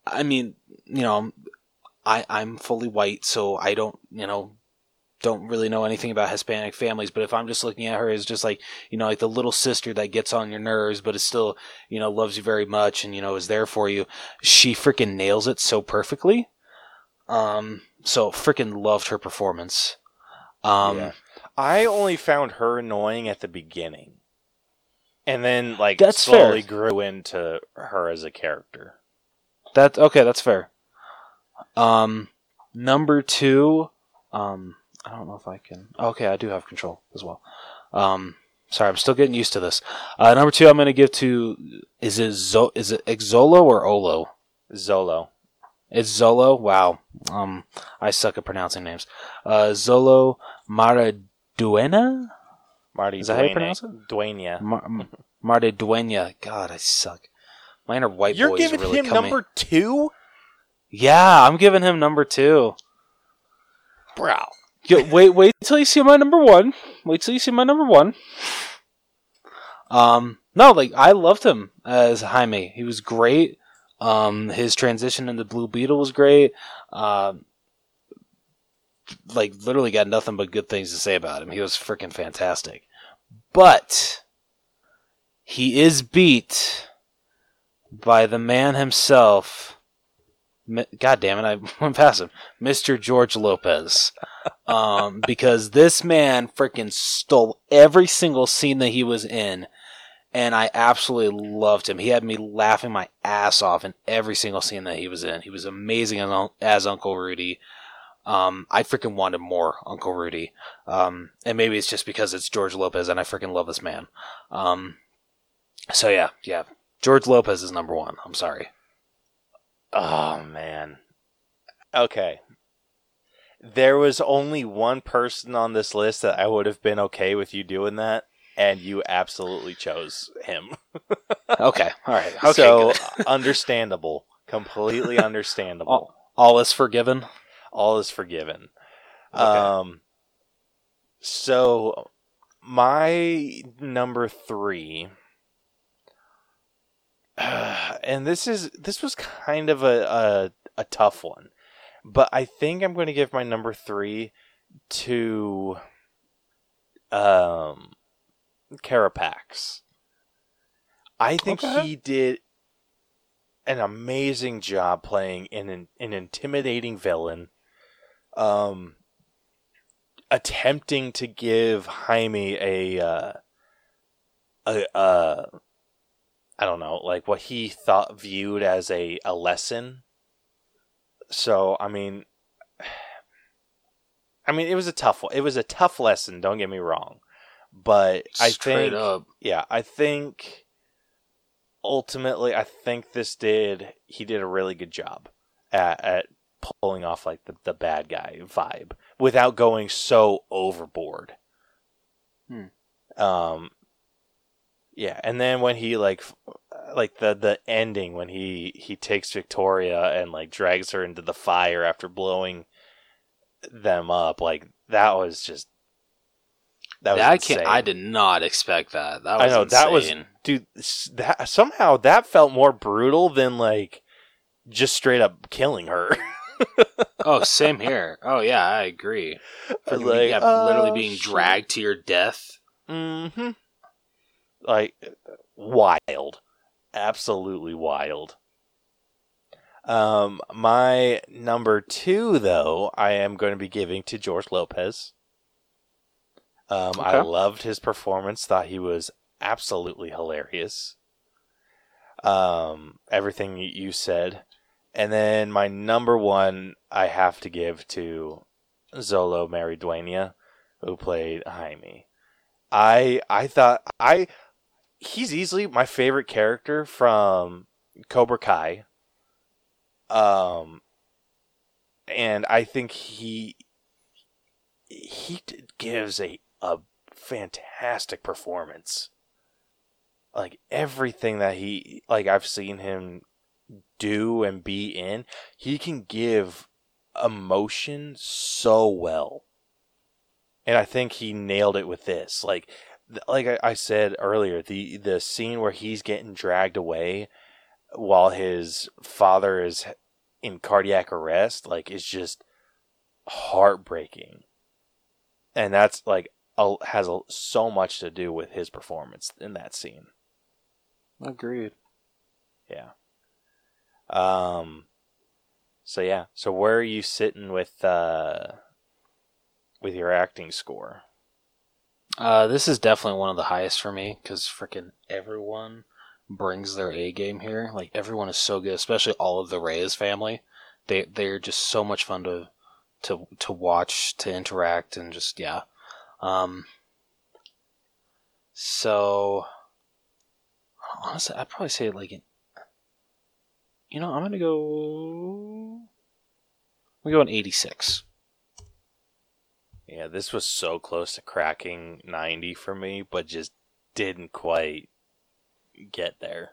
I mean, you know, I I'm fully white, so I don't you know don't really know anything about Hispanic families, but if I'm just looking at her as just like, you know, like the little sister that gets on your nerves, but is still, you know, loves you very much and, you know, is there for you, she freaking nails it so perfectly. Um, so freaking loved her performance. Um, Yeah. I only found her annoying at the beginning. And then like That's slowly fair. grew into her as a character. that, okay, that's fair. Um, number two, um, I don't know if I can, okay, I do have control as well. Um, Sorry, I'm still getting used to this. Uh, number two, I'm going to give to is it Zo- is it Exolo or Olo? Zolo. It's Zolo. Wow, um, I suck at pronouncing names. Uh, Zolo Maraduena. Marty Is that how you pronounce it? Duena. Mar- Marduena. God, I suck. My inner white You're boys giving really him coming. number two? Yeah, I'm giving him number two. Bro. Yo, wait, wait till you see my number one. Wait till you see my number one. Um, no, like I loved him as Jaime. He was great. Um, his transition into Blue Beetle was great. Um, like literally got nothing but good things to say about him. He was freaking fantastic. But he is beat by the man himself. God damn it! I went past him, Mr. George Lopez, um, because this man freaking stole every single scene that he was in, and I absolutely loved him. He had me laughing my ass off in every single scene that he was in. He was amazing as, as Uncle Rudy. Um, I freaking wanted more Uncle Rudy. Um, and maybe it's just because it's George Lopez and I freaking love this man. Um, so yeah, yeah. George Lopez is number one. I'm sorry. Oh man. Okay. There was only one person on this list that I would have been okay with you doing that, and you absolutely chose him. Okay, all right. Okay, so understandable. Completely understandable. all, all is forgiven. All is forgiven. Okay. Um so my number 3 and this is this was kind of a a, a tough one. But I think I'm going to give my number 3 to um Carapax. I think Okay. he did an amazing job playing an an intimidating villain. Um, attempting to give Jaime a uh, a uh, I don't know, like what he thought viewed as a a lesson. So I mean, I mean, it was a tough one. It was a tough lesson. Don't get me wrong, but I think up. yeah, I think ultimately, I think this did he did a really good job at, at pulling off like the, the bad guy vibe without going so overboard. Hmm. Um, yeah, and then when he like like the the ending when he he takes Victoria and like drags her into the fire after blowing them up, like that was just that was I can't. I did not expect that. That I was know that was insane. dude. That somehow that felt more brutal than like just straight up killing her. oh, same here. Oh yeah, I agree. Freaking Like, yeah, literally oh, being dragged to your death. mm-hmm. Like wild, absolutely wild. Um, my number two, though, I am going to be giving to George Lopez. Um, I loved his performance. Thought he was absolutely hilarious. Um, everything you- you said, and then my number one, I have to give to Xolo Maridueña, who played Jaime. I I thought I he's easily my favorite character from Cobra Kai. Um, and I think he he gives a a fantastic performance. Like everything that he like I've seen him do and be in, he can give emotion so well. And I think he nailed it with this. Like like I, I said earlier, the the scene where he's getting dragged away while his father is in cardiac arrest, like is just heartbreaking. And that's like a, has a, so much to do with his performance in that scene. Agreed. Yeah. Um. So yeah. So where are you sitting with uh with your acting score? Uh, this is definitely one of the highest for me because freaking everyone brings their A game here. Like everyone is so good, especially all of the Reyes family. They they're just so much fun to to to watch, to interact, and just yeah. Um, So honestly, I'd probably say like. You know, I'm gonna go. We go an 86. Yeah, this was so close to cracking 90 for me, but just didn't quite get there.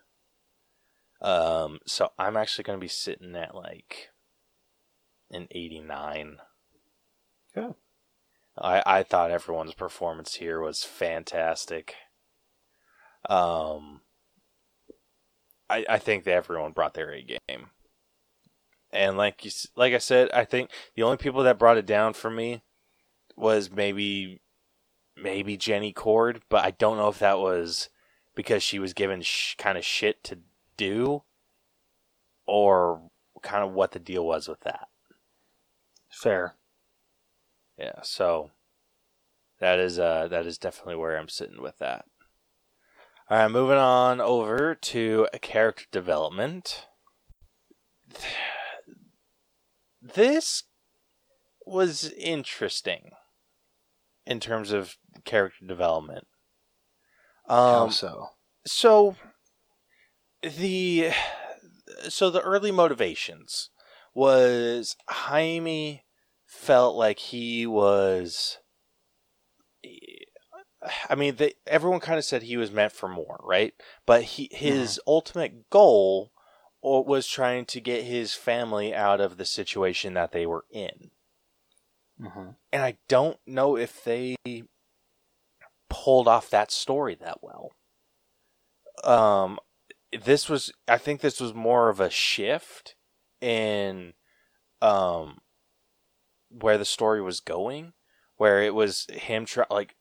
Um, so I'm actually going to be sitting at like an 89. Okay. I I thought everyone's performance here was fantastic. Um, I I think that everyone brought their A game, and like you like I said, I think the only people that brought it down for me was maybe maybe Jenny Kord, but I don't know if that was because she was given sh- kind of shit to do, or kind of what the deal was with that. Fair. Yeah, so that is uh that is definitely where I'm sitting with that. All right, moving on over to character development. This was interesting in terms of character development. How Um, so? so the so the early motivations was Jaime felt like he was I mean they, everyone kind of said he was meant for more, right? But he his ultimate goal was trying to get his family out of the situation that they were in hmm and I don't know if they pulled off that story that well. Um, this was, I think, this was more of a shift in, um, where the story was going, where it was him try like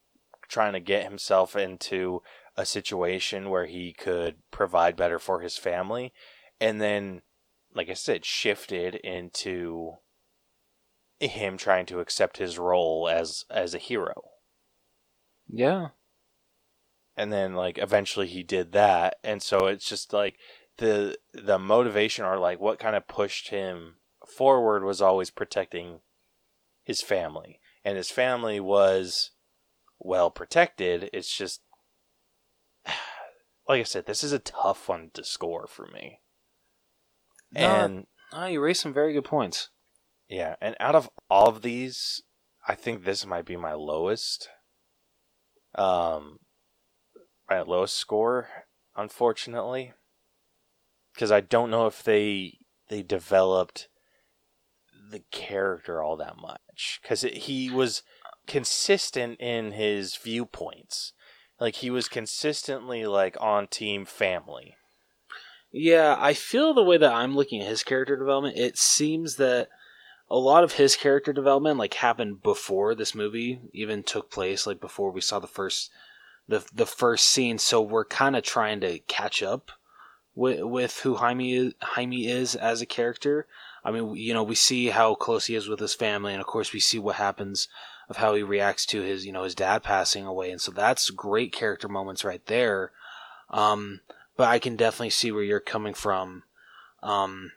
trying to get himself into a situation where he could provide better for his family, and then, like I said, shifted into him trying to accept his role as as a hero. Yeah. and then like eventually he did that. And so it's just like the the motivation or like what kind of pushed him forward was always protecting his family. And his family was well protected. It's just like i said this is a tough one to score for me. No, and Oh, you raised some very good points. Yeah, and out of all of these, I think this might be my lowest. Um, my lowest score, unfortunately, because I don't know if they they developed the character all that much. Because he was consistent in his viewpoints, like he was consistently like on team family. Yeah, I feel the way that I'm looking at his character development, it seems that a lot of his character development like happened before this movie even took place, like before we saw the first the the first scene. So we're kind of trying to catch up with with who Jaime is, Jaime is as a character. I mean, you know, we see how close he is with his family, and of course, we see what happens of how he reacts to his you know his dad passing away, and so that's great character moments right there. Um, but I can definitely see where you're coming from. Um,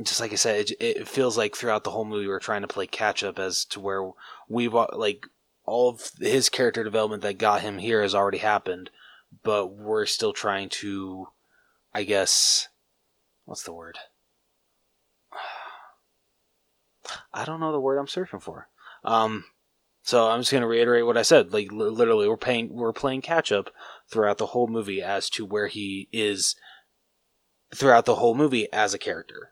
just like I said, it, it feels like throughout the whole movie we're trying to play catch up as to where we've uh, like all of his character development that got him here has already happened, but we're still trying to, I guess, what's the word? I don't know the word I'm searching for. Um, so I'm just gonna reiterate what I said. Like li- literally, we're playing we're playing catch up throughout the whole movie as to where he is throughout the whole movie as a character.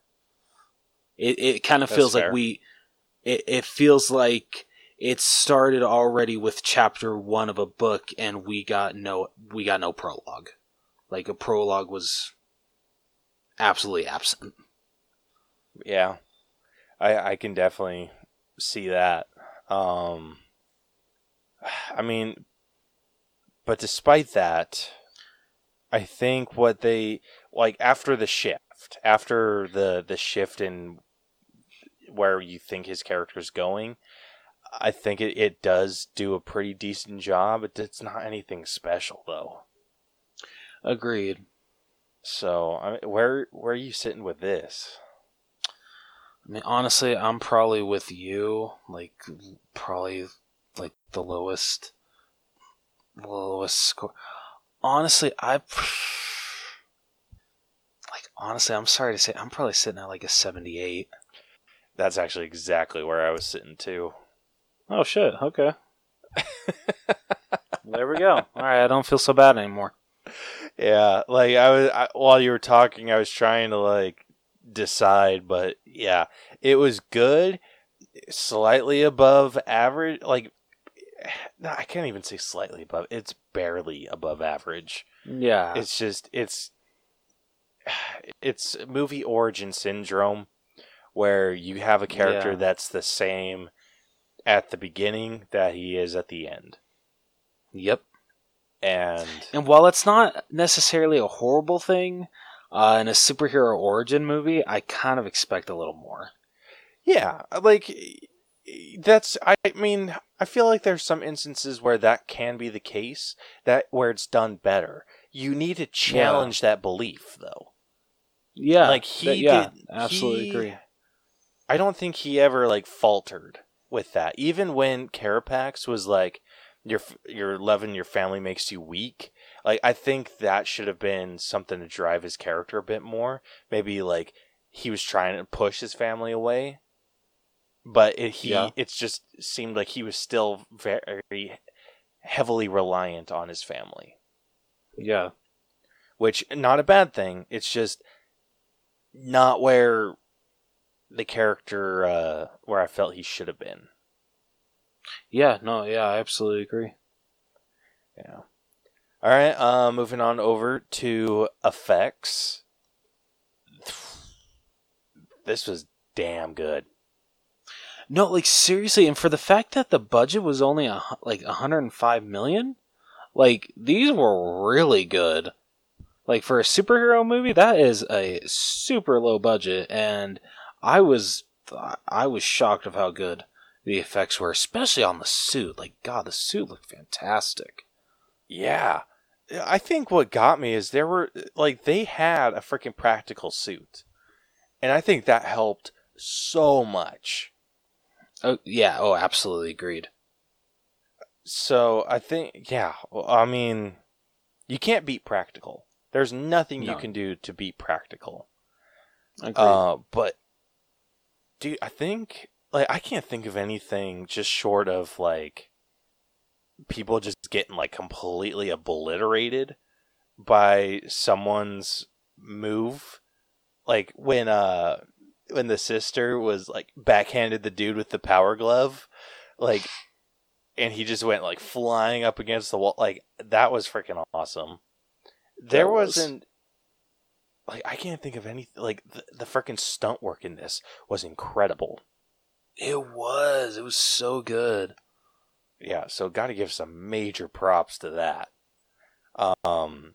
It it kind of That's feels fair. like we it, it feels like it started already with chapter one of a book and we got no we got no prologue. Like a prologue was absolutely absent. Yeah, I I can definitely see that. Um, I mean, but despite that, I think what they like after the shift, after the the shift in where you think his character's going, I think it, it does do a pretty decent job. It, it's not anything special though. Agreed. So, I mean, where where are you sitting with this? I mean, honestly, I'm probably with you. Like, probably like the lowest. lowest score. Honestly, I like honestly, I'm sorry to say, I'm probably sitting at like a 78. That's actually exactly where I was sitting too. Oh shit. Okay. there we go. All right, I don't feel so bad anymore. Yeah, like I was I, while you were talking, I was trying to like decide, but yeah, it was good, slightly above average. Like, no, I can't even say slightly above. It's barely above average. Yeah. It's just it's it's movie origin syndrome where you have a character Yeah. that's the same at the beginning that he is at the end. yep. And And while it's not necessarily a horrible thing, uh, in a superhero origin movie, I kind of expect a little more. yeah, like that's I mean, I feel like there's some instances where that can be the case, that where it's done better. You need to challenge that belief though. Yeah. Like, he th- yeah, did- absolutely he- agree. I don't think he ever like faltered with that. Even when Carapax was like, "Your your love and your family makes you weak." Like I think that should have been something to drive his character a bit more. Maybe like he was trying to push his family away, but it, he Yeah. it's just seemed like he was still very heavily reliant on his family, Yeah. which not a bad thing. It's just not where the character uh, where I felt he should have been. Yeah, no, yeah, I absolutely agree. Yeah. All right. Uh, moving on over to effects. This was damn good. No, like seriously, and for the fact that the budget was only a, like 105 million, like these were really good. Like for a superhero movie, that is a super low budget, and I was I was shocked of how good the effects were, especially on the suit. Like God, the suit looked fantastic. Yeah. I think what got me is there were like they had a freaking practical suit. And I think that helped so much. Oh yeah, oh absolutely agreed. So I think yeah, I mean you can't beat practical. There's nothing you can do to beat practical. Uh, but dude, I think like I can't think of anything just short of like people just getting like completely obliterated by someone's move. Like when uh when the sister was like backhanded the dude with the power glove, like and he just went like flying up against the wall. Like that was freaking awesome. There was. wasn't like I can't think of anything like the, the freaking stunt work in this was incredible. it was. It was so good. Yeah, so got to give some major props to that. Um,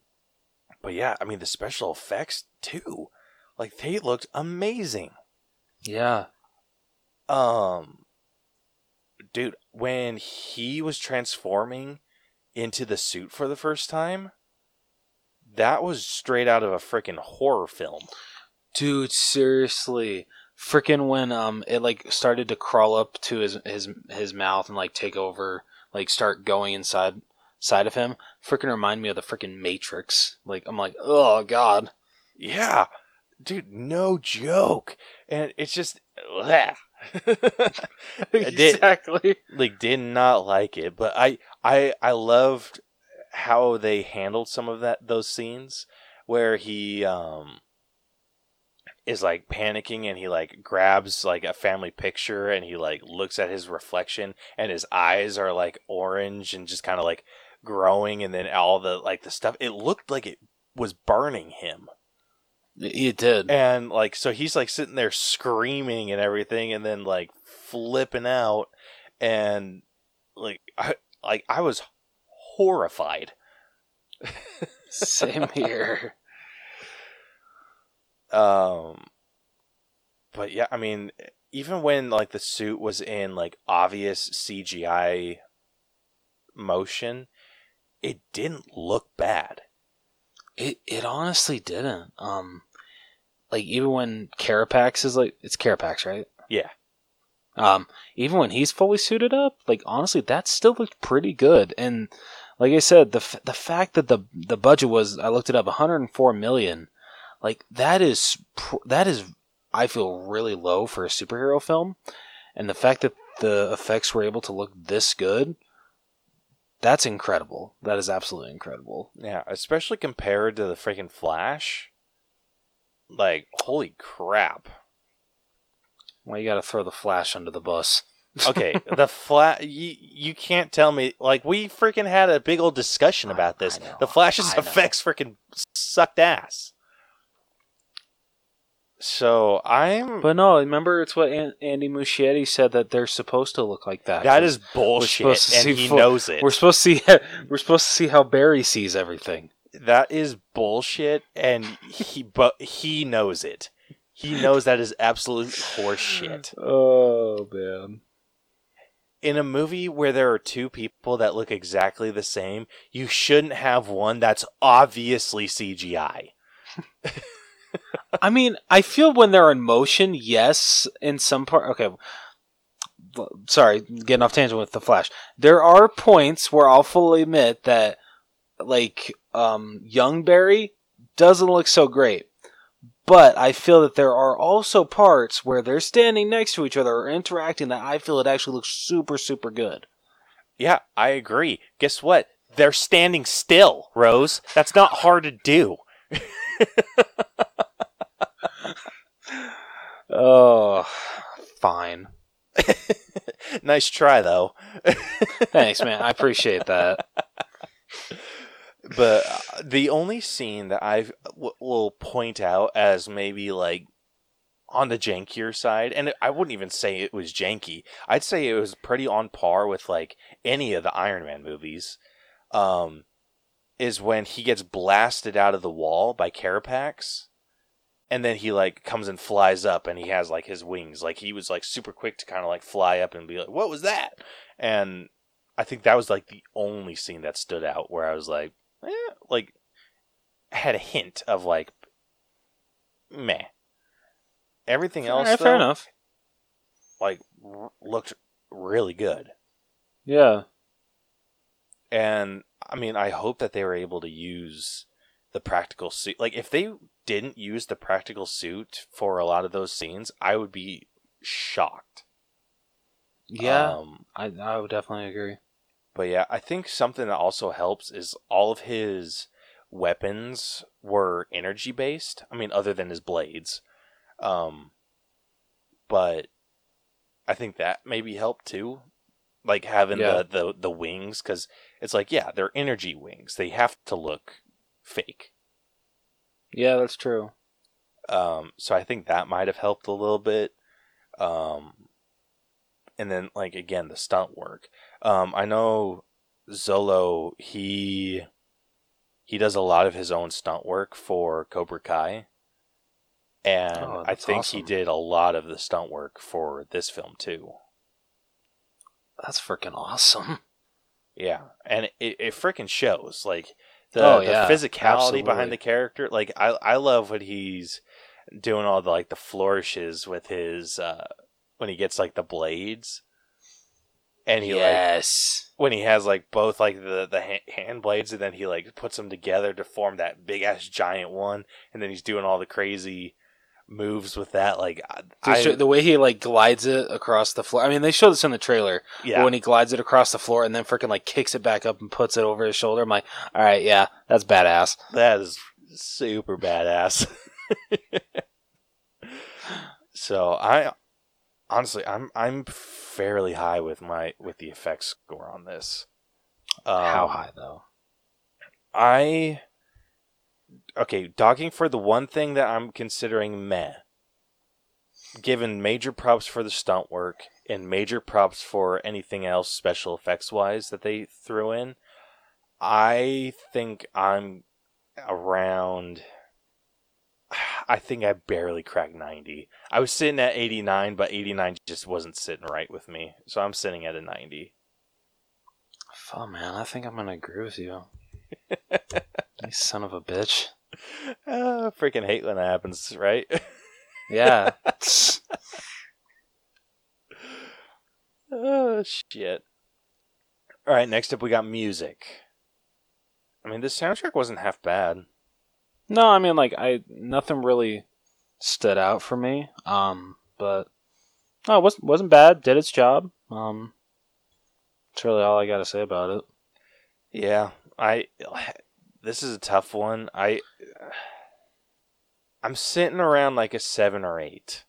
but yeah, I mean the special effects too, like they looked amazing. Yeah. Um, dude, when he was transforming into the suit for the first time, that was straight out of a freaking horror film. Dude, seriously. Freaking when um it like started to crawl up to his his his mouth and like take over, like start going inside side of him. Freaking remind me of the freaking Matrix. Like I'm like, oh god. Yeah, dude, no joke. And it's just, bleh. I did- exactly. like did not like it, but I I I loved how they handled some of that those scenes where he um is like panicking and he like grabs like a family picture and he like looks at his reflection and his eyes are like orange and just kind of like growing and then all the like the stuff it looked like it was burning him It did. and like so he's like sitting there screaming and everything and then like flipping out and like I like I was horrified. Same here. Um but yeah, I mean even when like the suit was in like obvious CGI motion, it didn't look bad. It it honestly didn't. Um like even when Carapax is like it's Carapax, right? Yeah. Um, even when he's fully suited up, like honestly, that still looked pretty good. And like I said, the f- the fact that the the budget was I looked it up 104 million, like that is pr- that is I feel really low for a superhero film, and the fact that the effects were able to look this good, that's incredible. That is absolutely incredible. Yeah, especially compared to the freaking Flash. Like, holy crap. Well, you got to throw the Flash under the bus. Okay, the flat you, you can't tell me like we freaking had a big old discussion about this. Know, the Flash's effects freaking sucked ass. So I'm But no, remember it's what An- Andy Muschietti said that they're supposed to look like that. that is bullshit, and he full- knows it. We're supposed to see. We're supposed to see how Barry sees everything. That is bullshit, and he but he knows it. He knows that is absolute horseshit. Oh man. In a movie where there are two people that look exactly the same, you shouldn't have one that's obviously CGI. I mean, I feel when they're in motion, yes, in some part. Okay, sorry, getting off tangent with the Flash. There are points where I'll fully admit that, like, um, young Barry doesn't look so great. But I feel that there are also parts where they're standing next to each other or interacting that I feel it actually looks super, super good. Yeah, I agree. Guess what? They're standing still, Rose. That's not hard to do. Oh, fine. nice try, though. Thanks, man. I appreciate that. But uh, the only scene that I w- will point out as maybe like on the jankier side, and I wouldn't even say it was janky. I'd say it was pretty on par with like any of the Iron Man movies. Um, is when he gets blasted out of the wall by Carapax, and then he like comes and flies up, and he has like his wings. Like he was like super quick to kind of like fly up and be like, "What was that?" And I think that was like the only scene that stood out where I was like, eh, like had a hint of like meh. Everything else, Alright, fair though, enough. like r- looked really good. Yeah. And I mean, I hope that they were able to use the practical suit. Like, if they didn't use the practical suit for a lot of those scenes, I would be shocked. Yeah. Um, I I would definitely agree. But yeah, I think something that also helps is all of his weapons were energy based. I mean, other than his blades. Um, but I think that maybe helped too. Like having Yeah. the, the, the wings, because it's like, yeah, they're energy wings. They have to look fake. Yeah, that's true. Um, so I think that might have helped a little bit. Um, and then like again the stunt work. Um, I know Xolo he he does a lot of his own stunt work for Cobra Kai, and Oh, I think he did a lot of the stunt work for this film too. That's freaking awesome. Yeah, and it, it freaking shows like the, Oh, the yeah, physicality absolutely. behind the character. Like I I love what he's doing all the like the flourishes with his uh when he gets like the blades, and he like yes. when he has like both like the the ha- hand blades, and then he like puts them together to form that big ass giant one, and then he's doing all the crazy moves with that. Like I, show- the way he like glides it across the floor. I mean, they showed this in the trailer. yeah, When he glides it across the floor and then freaking like kicks it back up and puts it over his shoulder. I'm like, all right, yeah, that's badass. That is super badass. so I honestly I'm I'm fairly high with my with the effects score on this. Um, How high though? I okay, docking for the one thing that I'm considering meh. Given major props for the stunt work and major props for anything else special effects wise that they threw in, I think I'm around. I think I barely cracked 90. I was sitting at 89, but 89 just wasn't sitting right with me. So I'm sitting at a 90. Oh man, I think I'm gonna agree with you. you son of a bitch. Uh, freaking hate when that happens, right? Yeah. oh, shit. All right, next up we got music. I mean, the soundtrack wasn't half bad. No, I mean like I nothing really stood out for me. Um, but no, it wasn't wasn't bad. Did its job. Um, that's really all I got to say about it. Yeah, I. This is a tough one. I. I'm sitting around like a seven or eight.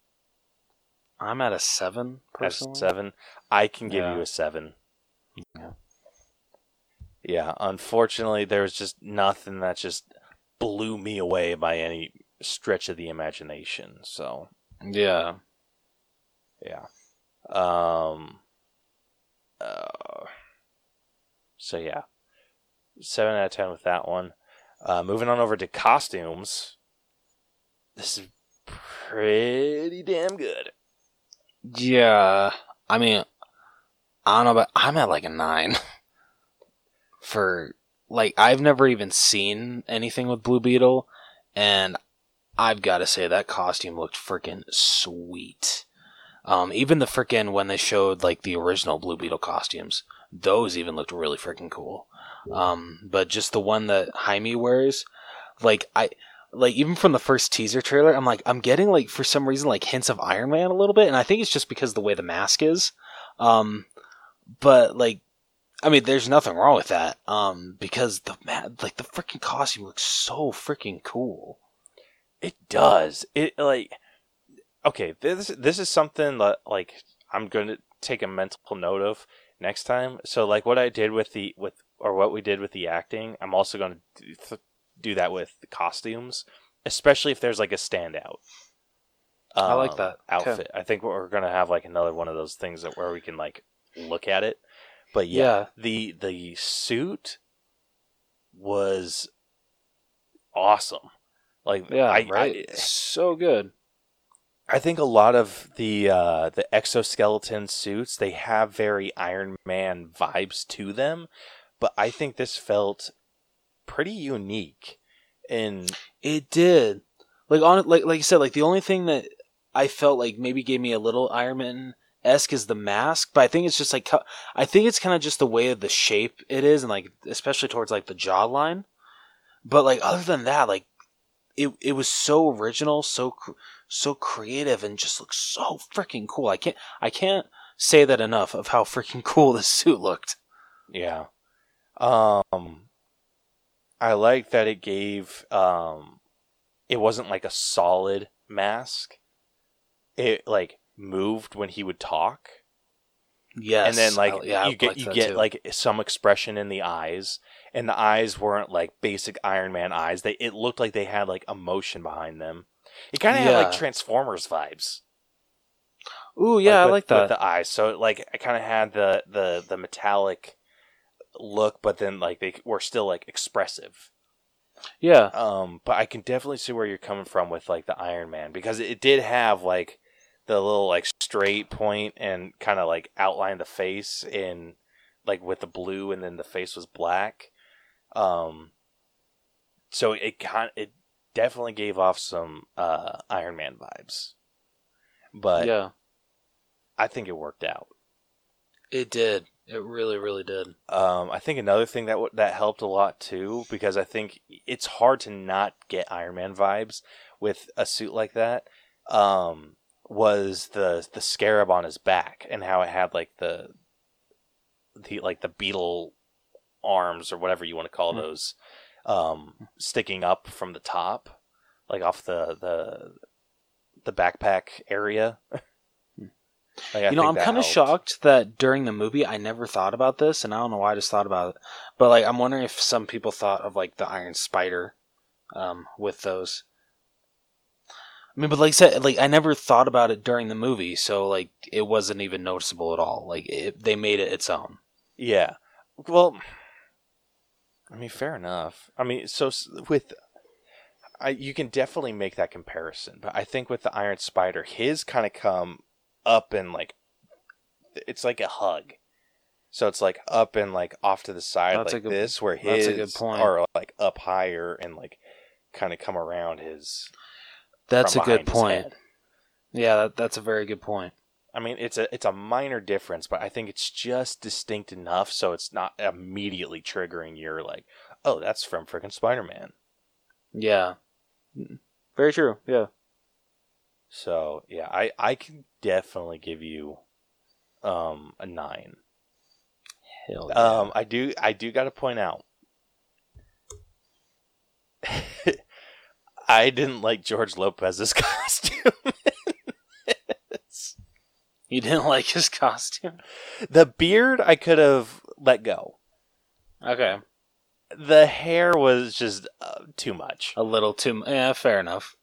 I'm at a seven At seven, I can give Yeah. you a seven. Yeah. Yeah, unfortunately, there was just nothing that just blew me away by any stretch of the imagination. So, Yeah. yeah. Um. Uh, so yeah, seven out of ten with that one. Uh, moving on over to costumes. This is pretty damn good. Yeah. I mean, I don't know, but I'm at like a nine. For like, I've never even seen anything with Blue Beetle, and I've got to say that costume looked freaking sweet. Um, even the freaking when they showed like the original Blue Beetle costumes, those even looked really freaking cool. Um, but just the one that Jaime wears, like I, like even from the first teaser trailer, I'm like I'm getting like for some reason like hints of Iron Man a little bit, and I think it's just because the way the mask is. Um, but like, I mean, there's nothing wrong with that. Um, because the ma- like the freaking costume looks so freaking cool. It does. It like okay. This this is something that like I'm going to take a mental note of next time. So like what I did with the with or what we did with the acting, I'm also going to do, th- do that with the costumes, especially if there's like a standout. I like um, that. Okay. outfit. I think we're going to have like another one of those things that where we can like look at it. But yeah, Yeah. the the suit was awesome. Like Yeah, I, right. I so good. I think a lot of the uh, the exoskeleton suits they have very Iron Man vibes to them, but I think this felt pretty unique. And It did. Like on like like you said, like the only thing that I felt like maybe gave me a little Iron Man esque is the mask, but I think it's just like I think it's kind of just the way of the shape it is, and like especially towards like the jawline. But like other than that, like it it was so original, so so creative, and just looks so freaking cool. I can't I can't say that enough of how freaking cool this suit looked. yeah, um, I like that it gave um, it wasn't like a solid mask. It like moved when he would talk. Yes, and then like I- yeah, I you get liked you get too. like some expression in the eyes and the eyes weren't like basic iron man eyes. They it looked like they had like emotion behind them. It kind of had like transformers vibes. Ooh yeah, I with- like that. with the eyes. So like i kind of had the the the metallic look but then like they were still like expressive. Yeah, um but i can definitely see where you're coming from with like the iron man because it did have like the little like straight point and kind of like outline the face in like with the blue and then the face was black um so it kind it definitely gave off some uh iron man vibes but yeah. i think it worked out It did. It really, really did. Um, I think another thing that w- that helped a lot too, because I think it's hard to not get Iron Man vibes with a suit like that. Um, was the the scarab on his back and how it had like the the like the beetle arms or whatever you want to call Hmm. those, um, sticking up from the top, like off the the the backpack area. Like, you know, I'm kind of shocked that during the movie I never thought about this, and I don't know why I just thought about it. But like, I'm wondering if some people thought of like the Iron Spider, um, with those. I mean, but like I said, like I never thought about it during the movie, so like it wasn't even noticeable at all. Like it, they made it its own. Yeah. Well, I mean, fair enough. I mean, so with, I you can definitely make that comparison, but I think with the Iron Spider, his kind of come up and like, it's like a hug. So it's like up and like off to the side That's like good- this, where that's his a good point. are like up higher and like kind of come around his. That's a good point. Yeah, that, that's a very good point. I mean, it's a it's a minor difference, but I think it's just distinct enough so it's not immediately triggering your like, oh, that's from freaking Spider Man. Yeah. Very true. Yeah. So yeah, I I can definitely give you um a nine. Hell Um, I do I do got to point out. I didn't like George Lopez's costume. You didn't like his costume? the beard I could have let go. Okay. The hair was just uh, too much. A little too. Yeah, fair enough.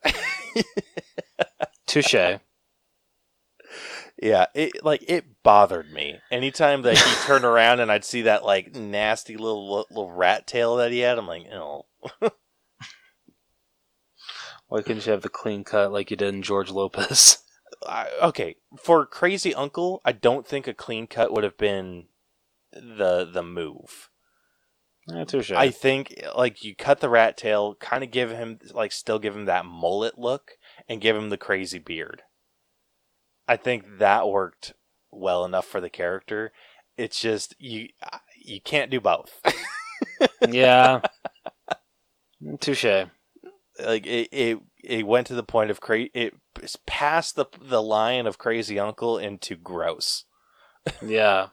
Touche. Yeah, it like it bothered me. Anytime that he turned around and I'd see that like nasty little little rat tail that he had, I'm like, oh. Why couldn't you have the clean cut like you did in George Lopez? I, okay, for Crazy Uncle, I don't think a clean cut would have been the the move. Yeah, touche. I think like you cut the rat tail, kind of give him like still give him that mullet look and give him the crazy beard. I think that worked well enough for the character. It's just you you can't do both. yeah. Touche. Like it, it it went to the point of crazy. it passed the the line of crazy uncle into gross. Yeah.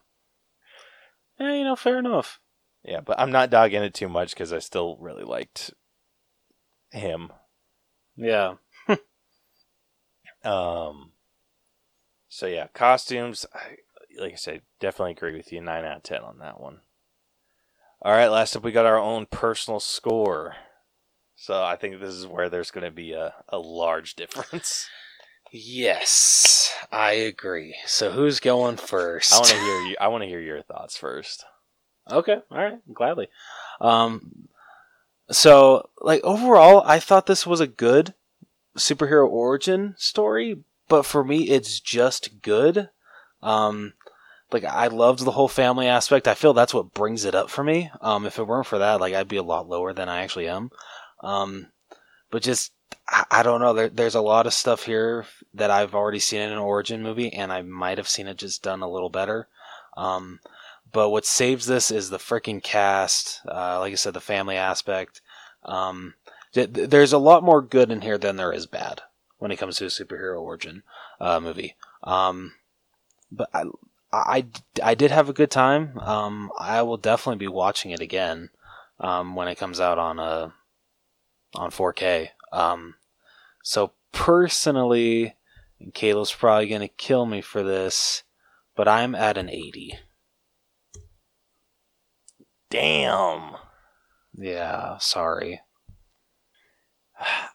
Yeah, you know, fair enough. Yeah, but I'm not dogging it too much because I still really liked him. Yeah. Um. So yeah, costumes. I, like I said, definitely agree with you. Nine out of ten on that one. All right, last up we got our own personal score. So I think this is where there's going to be a, a large difference. Yes, I agree. So who's going first? I want to hear you. I want to hear your thoughts first. Okay, all right, gladly. Um, so like overall, I thought this was a good superhero origin story, but for me, it's just good. Um, like I loved the whole family aspect. I feel that's what brings it up for me. Um, if it weren't for that, like I'd be a lot lower than I actually am. Um, but just I, I don't know. There, there's a lot of stuff here that I've already seen in an origin movie, and I might have seen it just done a little better. Um, but what saves this is the freaking cast. Uh, like I said, the family aspect. Um, th- th- there's a lot more good in here than there is bad when it comes to a superhero origin uh, movie. Um, but I, I, I did have a good time. Um, I will definitely be watching it again um, when it comes out on a on 4K. Um, so personally, and Caleb's probably gonna kill me for this, but I'm at an 80. Damn. Yeah, sorry.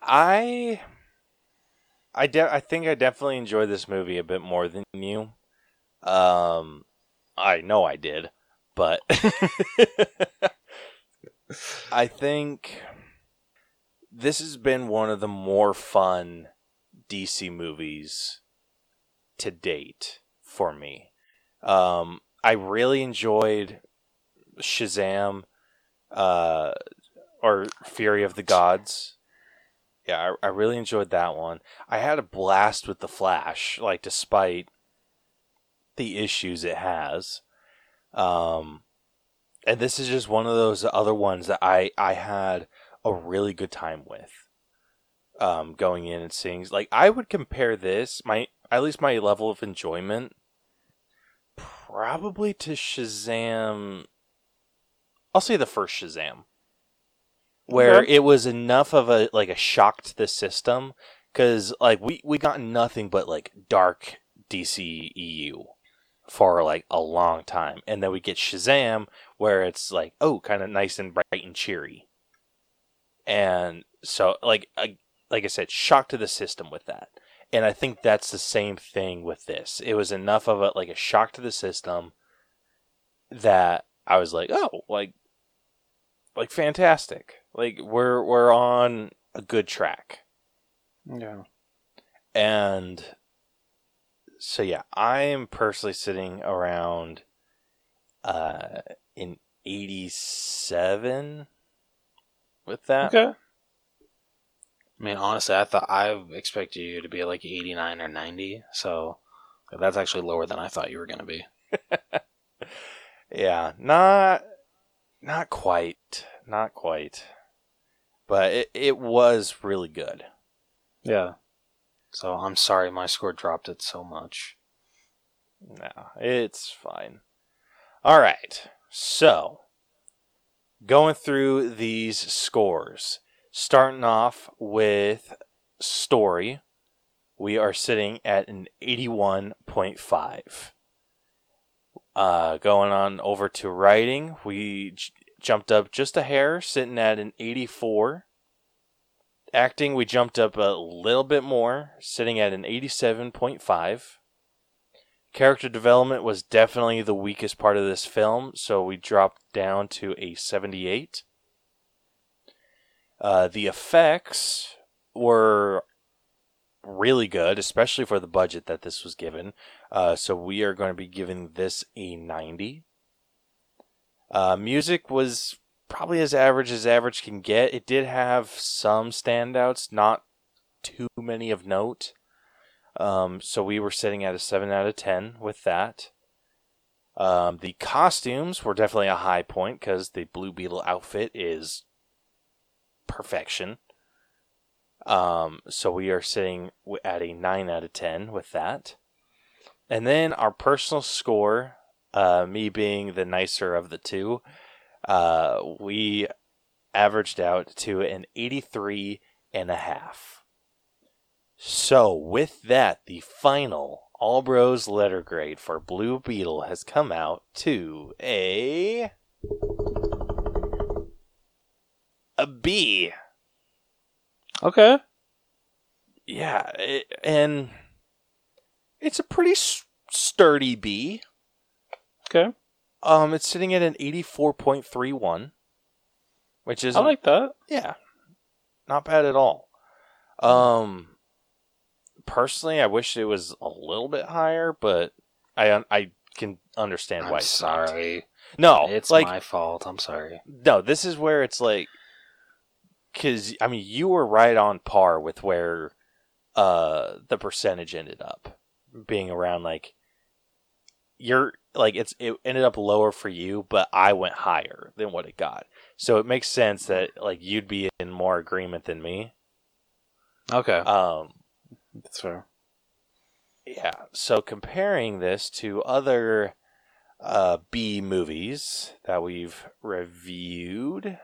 I I de- I think I definitely enjoyed this movie a bit more than you. Um I know I did, but I think this has been one of the more fun DC movies to date for me. Um I really enjoyed Shazam uh or Fury of the Gods. Yeah, I, I really enjoyed that one. I had a blast with the Flash, like despite the issues it has. Um, and this is just one of those other ones that I I had a really good time with. Um, going in and seeing like I would compare this my at least my level of enjoyment probably to Shazam. I'll say the first Shazam where Okay. it was enough of a like a shock to the system because like we we got nothing but like dark DC EU for like a long time, and then we get Shazam where it's like oh kind of nice and bright and cheery, and so like I, like I said, shock to the system with that. And I think that's the same thing with this. It was enough of a like a shock to the system that I was like, oh, like like fantastic. Like we're we're on a good track. Yeah. And so yeah, I am personally sitting around uh in 87 with that. Okay. I mean, honestly, I thought I expected you to be like 89 or 90, so that's actually lower than I thought you were going to be. Yeah, not not quite. not quite. But it, it was really good. Yeah. So I'm sorry my score dropped it so much. No, it's fine. All right. So, going through these scores, starting off with story, we are sitting at an 81.5. Uh, going on over to writing, we j- jumped up just a hair, sitting at an 84. Acting, we jumped up a little bit more, sitting at an 87.5. Character development was definitely the weakest part of this film, so we dropped down to a 78. Uh, the effects were really good, especially for the budget that this was given. Uh, so we are going to be giving this a 90. Uh, music was probably as average as average can get. It did have some standouts, not too many of note. Um, so we were sitting at a 7 out of 10 with that. Um, the costumes were definitely a high point because the Blue Beetle outfit is perfection. Um, so we are sitting at a 9 out of 10 with that. And then our personal score, uh, me being the nicer of the two, uh, we averaged out to an 83 and a half. So, with that, the final All Bros letter grade for Blue Beetle has come out to a. a B. Okay. Yeah, it, and it's a pretty s- sturdy B. Okay. Um, it's sitting at an 84.31, which is I like that. yeah, not bad at all. Um, personally, I wish it was a little bit higher, but I I can understand why. I'm not. sorry. No, It's like my fault. I'm sorry. no. This is where it's like, because I mean, you were right on par with where uh the percentage ended up being around like you're like it's it ended up lower for you but i went higher than what it got so it makes sense that like you'd be in more agreement than me Okay. um That's fair. yeah so comparing this to other uh b movies that we've reviewed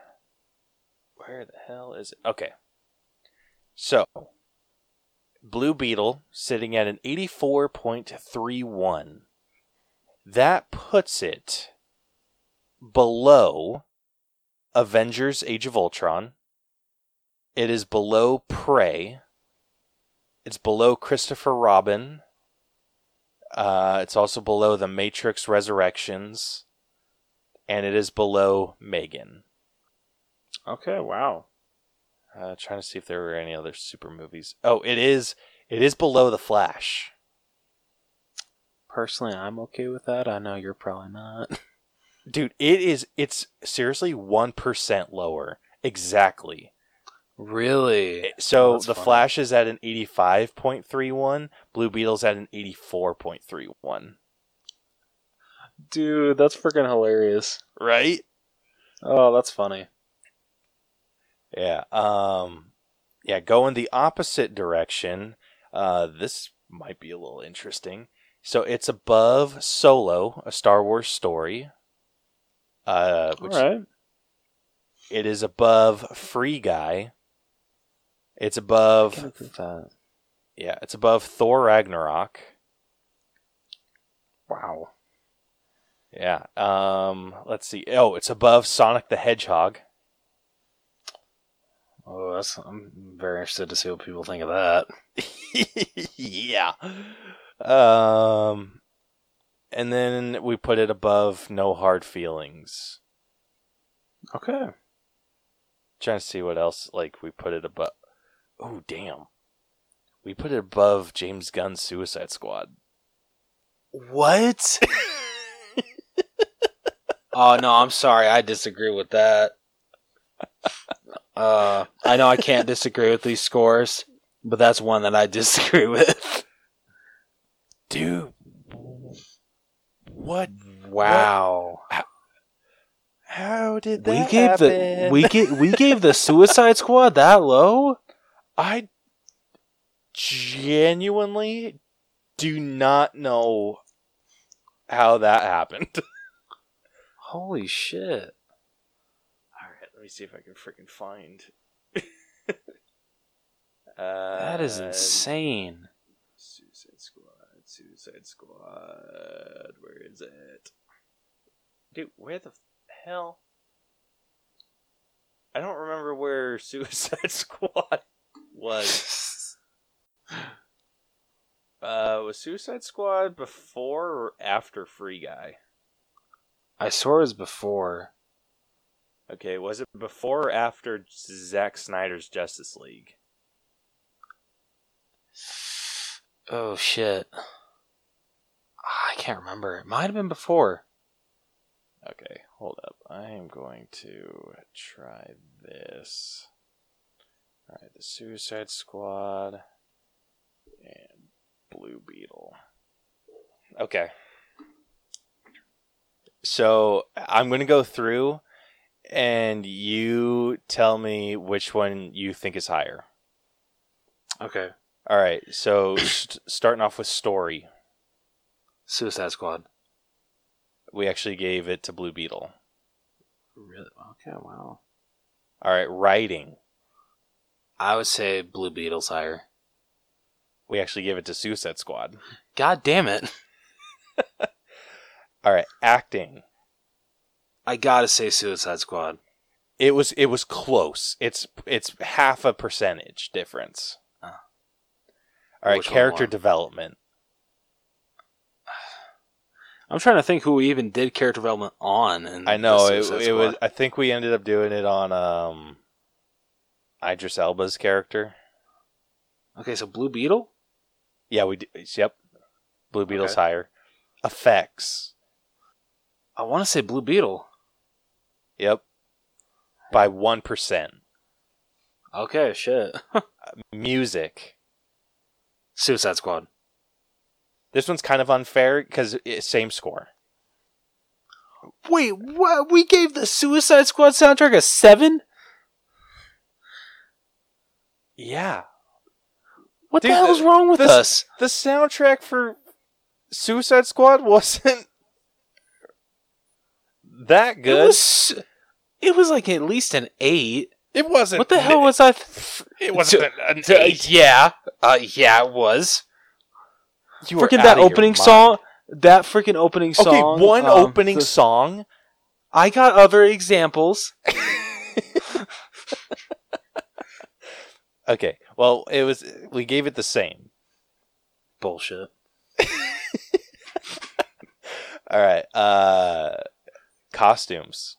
where the hell is it? Okay. So blue beetle sitting at an 84.31 that puts it below avengers age of ultron. It is below prey it's below christopher robin uh, it's also below the Matrix Resurrections, and it is below Megan. Okay. Wow. Uh, trying to see if there were any other super movies. Oh, it is. It is below the Flash. Personally, I'm okay with that. I know you're probably not. Dude, it is. It's seriously one percent lower. Exactly. Really? So That's the funny. Flash is at an eighty-five point three one. Blue Beetle's at an eighty-four point three one. Dude, that's freaking hilarious. Right? Oh, that's funny. Yeah. Um yeah, going the opposite direction. Uh this might be a little interesting. So it's above Solo, a Star Wars story. Uh which right. it is above Free Guy. It's above Can I think that? yeah, it's above Thor Ragnarok. Wow. Yeah. Um let's see. Oh, it's above Sonic the Hedgehog. Oh, that's. I'm very interested to see what people think of that. yeah. Um and then we put it above No Hard Feelings. Okay. Trying to see what else like we put it above. Oh damn. We put it above James Gunn's Suicide Squad. What? oh no, I'm sorry. I disagree with that. Uh, I know I can't disagree with these scores, but that's one that I disagree with. Dude. What? Wow. How How did we that gave the we gave we gave the Suicide Squad that low. I genuinely do not know how that happened. Holy shit! All right, let me see if I can freaking find. uh, That is insane. Suicide Squad, Suicide Squad. Where is it? Dude, where the hell? I don't remember where Suicide Squad was. Uh, was Suicide Squad before or after Free Guy? I saw it was before. Okay, was it before or after Zack Snyder's Justice League? Oh shit! I can't remember. It might have been before. Okay, hold up. I am going to try this. Alright, the Suicide Squad and Blue Beetle. Okay. So I'm going to go through and you tell me which one you think is higher. Okay. All right, so st- starting off with story, Suicide Squad. we actually gave it to Blue Beetle. Really? Okay. Wow. All right, writing, I would say Blue Beetle's higher. we actually gave it to Suicide Squad. God damn it! All right, acting. I gotta say Suicide Squad. It was it was close. It's it's half a percentage difference. Oh. All right, Which character development. I'm trying to think who we even did character development on. In I know it, it was. I think we ended up doing it on um, Idris Elba's character. Okay, so Blue Beetle. Yeah, we. d- Yep, Blue Beetle's Okay. higher. Effects. I want to say Blue Beetle. Yep, by one percent. Okay, shit. Music. Suicide Squad. This one's kind of unfair because same score. Wait, what? We gave the Suicide Squad soundtrack a seven? Yeah, What Dude, the hell's the- wrong with this- us? the soundtrack for Suicide Squad wasn't that It good. was, it was like at least an eight. It wasn't. What the hell was I? Th- It wasn't an, an Uh, eight. yeah, uh, yeah, it was. You Freaking that opening song. That freaking opening song. Okay, one um, opening the- song. I got other examples. Okay, well, it was. We gave it the same. Bullshit. All right. Uh, costumes.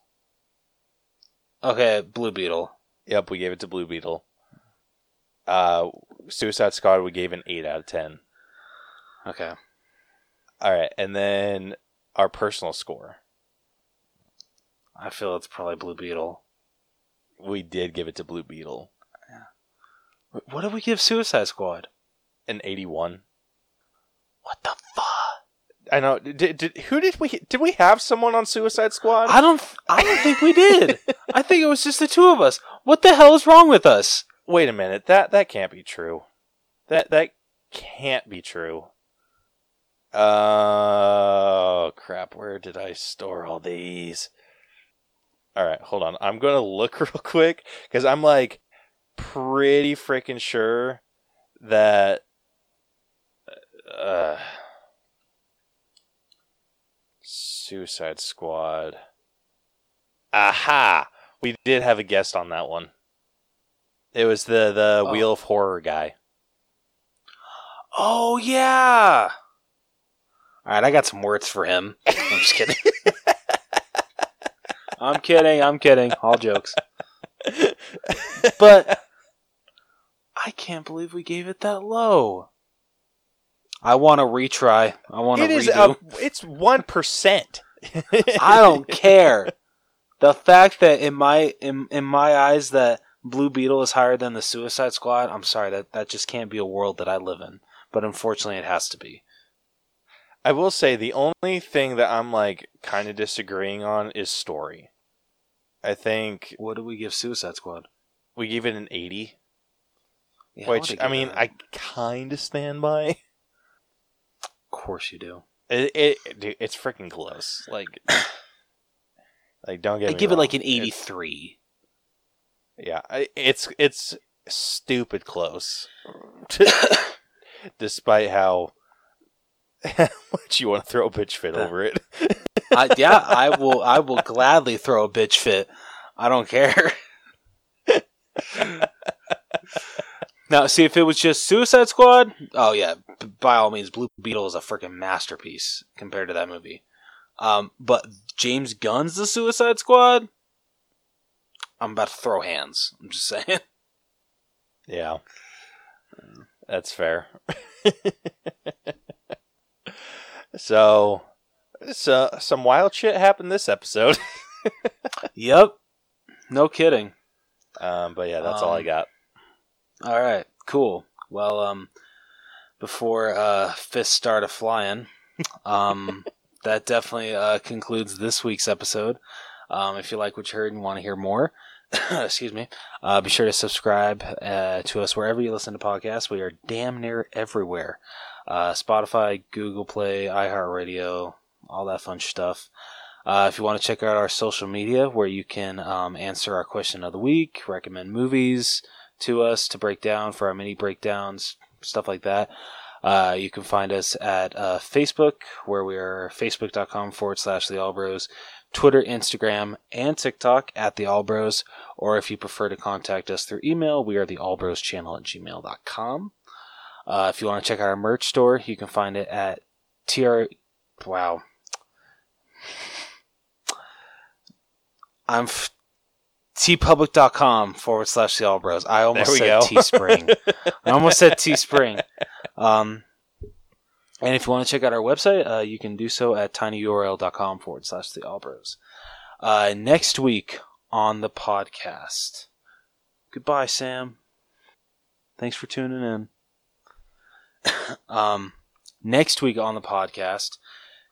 Okay, Blue Beetle. Yep, we gave it to Blue Beetle. Uh, Suicide Squad, we gave an eight out of ten. Okay. All right, and then our personal score, I feel it's probably Blue Beetle. we did give it to Blue Beetle, What did we give Suicide Squad? an eighty-one. What the fuck? I know. Did, did who did we did we have someone on Suicide Squad? I don't. I don't think we did. I think it was just the two of us. What the hell is wrong with us? Wait a minute. That that can't be true. That that can't be true. Oh crap! Where did I store all these? All right, hold on. I'm gonna look real quick because I'm like pretty freaking sure that. Uh, Suicide Squad. Aha! We did have a guest on that one. It was the the Oh. Wheel of Horror guy. Oh yeah. All right, I got some words for him. I'm just kidding. I'm kidding. I'm kidding. All jokes. But I can't believe we gave it that low. I want to retry. I want to It is redo. a, it's one percent. I don't care. The fact that in my in, in my eyes that Blue Beetle is higher than the Suicide Squad, I'm sorry that that just can't be a world that I live in. But unfortunately, it has to be. I will say the only thing that I'm like kind of disagreeing on is story. I think What do we give Suicide Squad? we give it an 80, Yeah, which I mean, I kind of stand by. of course you do. It, it dude, it's freaking close. Like, like don't get. I me give it wrong. like an It's- eighty-three. yeah, I, it's it's stupid close, despite how much you want to throw a bitch fit over it. I, yeah, I will. I will gladly throw a bitch fit. I don't care. now, see if it was just Suicide Squad. Oh yeah, by all means, Blue Beetle is a freaking masterpiece compared to that movie. Um, but James Gunn's The Suicide Squad. I'm about to throw hands. I'm just saying. Yeah, that's fair. So, so some wild shit happened this episode. yep. No kidding. Um, but yeah, that's all I Um, got. All right, cool. Well, um, before uh, fists start a flying, um, that definitely uh, concludes this week's episode. Um, if you like what you heard and want to hear more, excuse me, uh, be sure to subscribe uh, to us wherever you listen to podcasts. We are damn near everywhere uh, Spotify, Google Play, iHeartRadio, all that fun stuff. Uh, if you want to check out our social media, where you can um, answer our question of the week, recommend movies to us to break down for our mini breakdowns, stuff like that. Uh, you can find us at uh, Facebook, where we are facebook.com forward slash the Allbros, Twitter, Instagram, and TikTok at the Allbros, or if you prefer to contact us through email, we are the Allbros channel at gmail.com. Uh, if you want to check out our merch store, you can find it at tr. Wow. I'm f- teepublic.com forward slash the All Bros. I almost said go. Teespring. I almost said Teespring. Um, and if you want to check out our website, uh, you can do so at tinyurl.com forward slash the Allbros. Uh, next week on the podcast. Goodbye, Sam. Thanks for tuning in. um, next week on the podcast,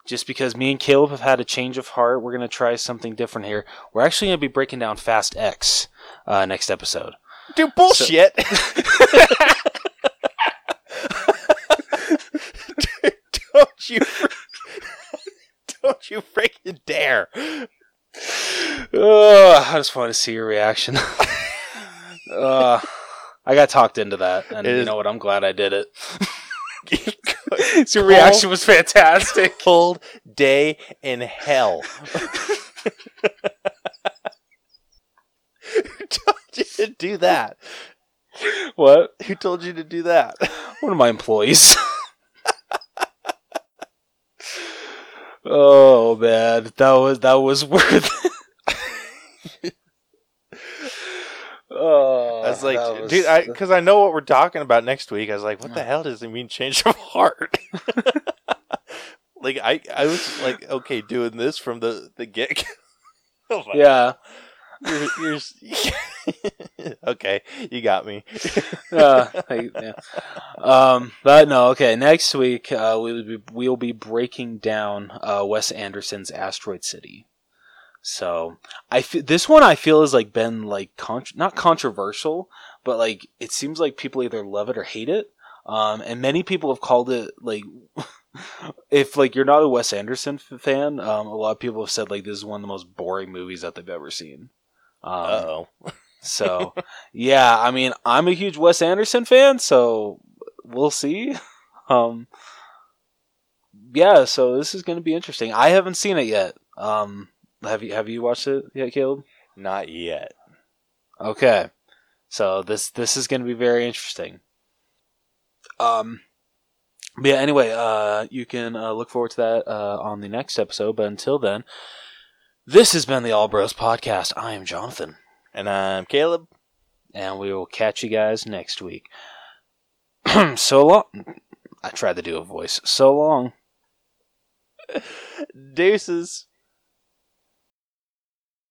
just because me and Caleb have had a change of heart, we're going to try something different here. We're actually going to be breaking down Fast X uh, next episode. Dude, bullshit. Dude, don't you, don't you freaking dare! I just want to see your reaction. uh, I got talked into that, and It you is- know what? I'm glad I did it. Your reaction was fantastic. Cold day in hell. Who told you to do that? What? Who told you to do that? One of my employees. oh man, that was that was worth. it. Oh, I was like, was- dude, I because I know what we're talking about next week. I was like, what the hell does it mean change of heart? like I, I was like, okay, doing this from the the get. oh yeah, you're, you're okay, you got me. uh, I- yeah. Um, but no, okay. Next week, uh, we will be we'll be breaking down uh, Wes Anderson's Asteroid City. So I fe- this one I feel has like been like con- not controversial, but like it seems like people either love it or hate it. Um, and many people have called it like if like you're not a Wes Anderson f- fan, um, a lot of people have said like this is one of the most boring movies that they've ever seen. Um, Uh oh. so, yeah, I mean, I'm a huge Wes Anderson fan, so we'll see. Um, yeah, so this is going to be interesting. I haven't seen it yet. Um, have you have you watched it yet, Caleb? Not yet. Okay, so this this is going to be very interesting. Um, but yeah. Anyway, uh, you can uh, look forward to that uh, on the next episode. But until then, this has been the All Bros Podcast. I am Jonathan. And I'm Caleb. and we will catch you guys next week. so long. I tried to do a voice. So long. Deuces.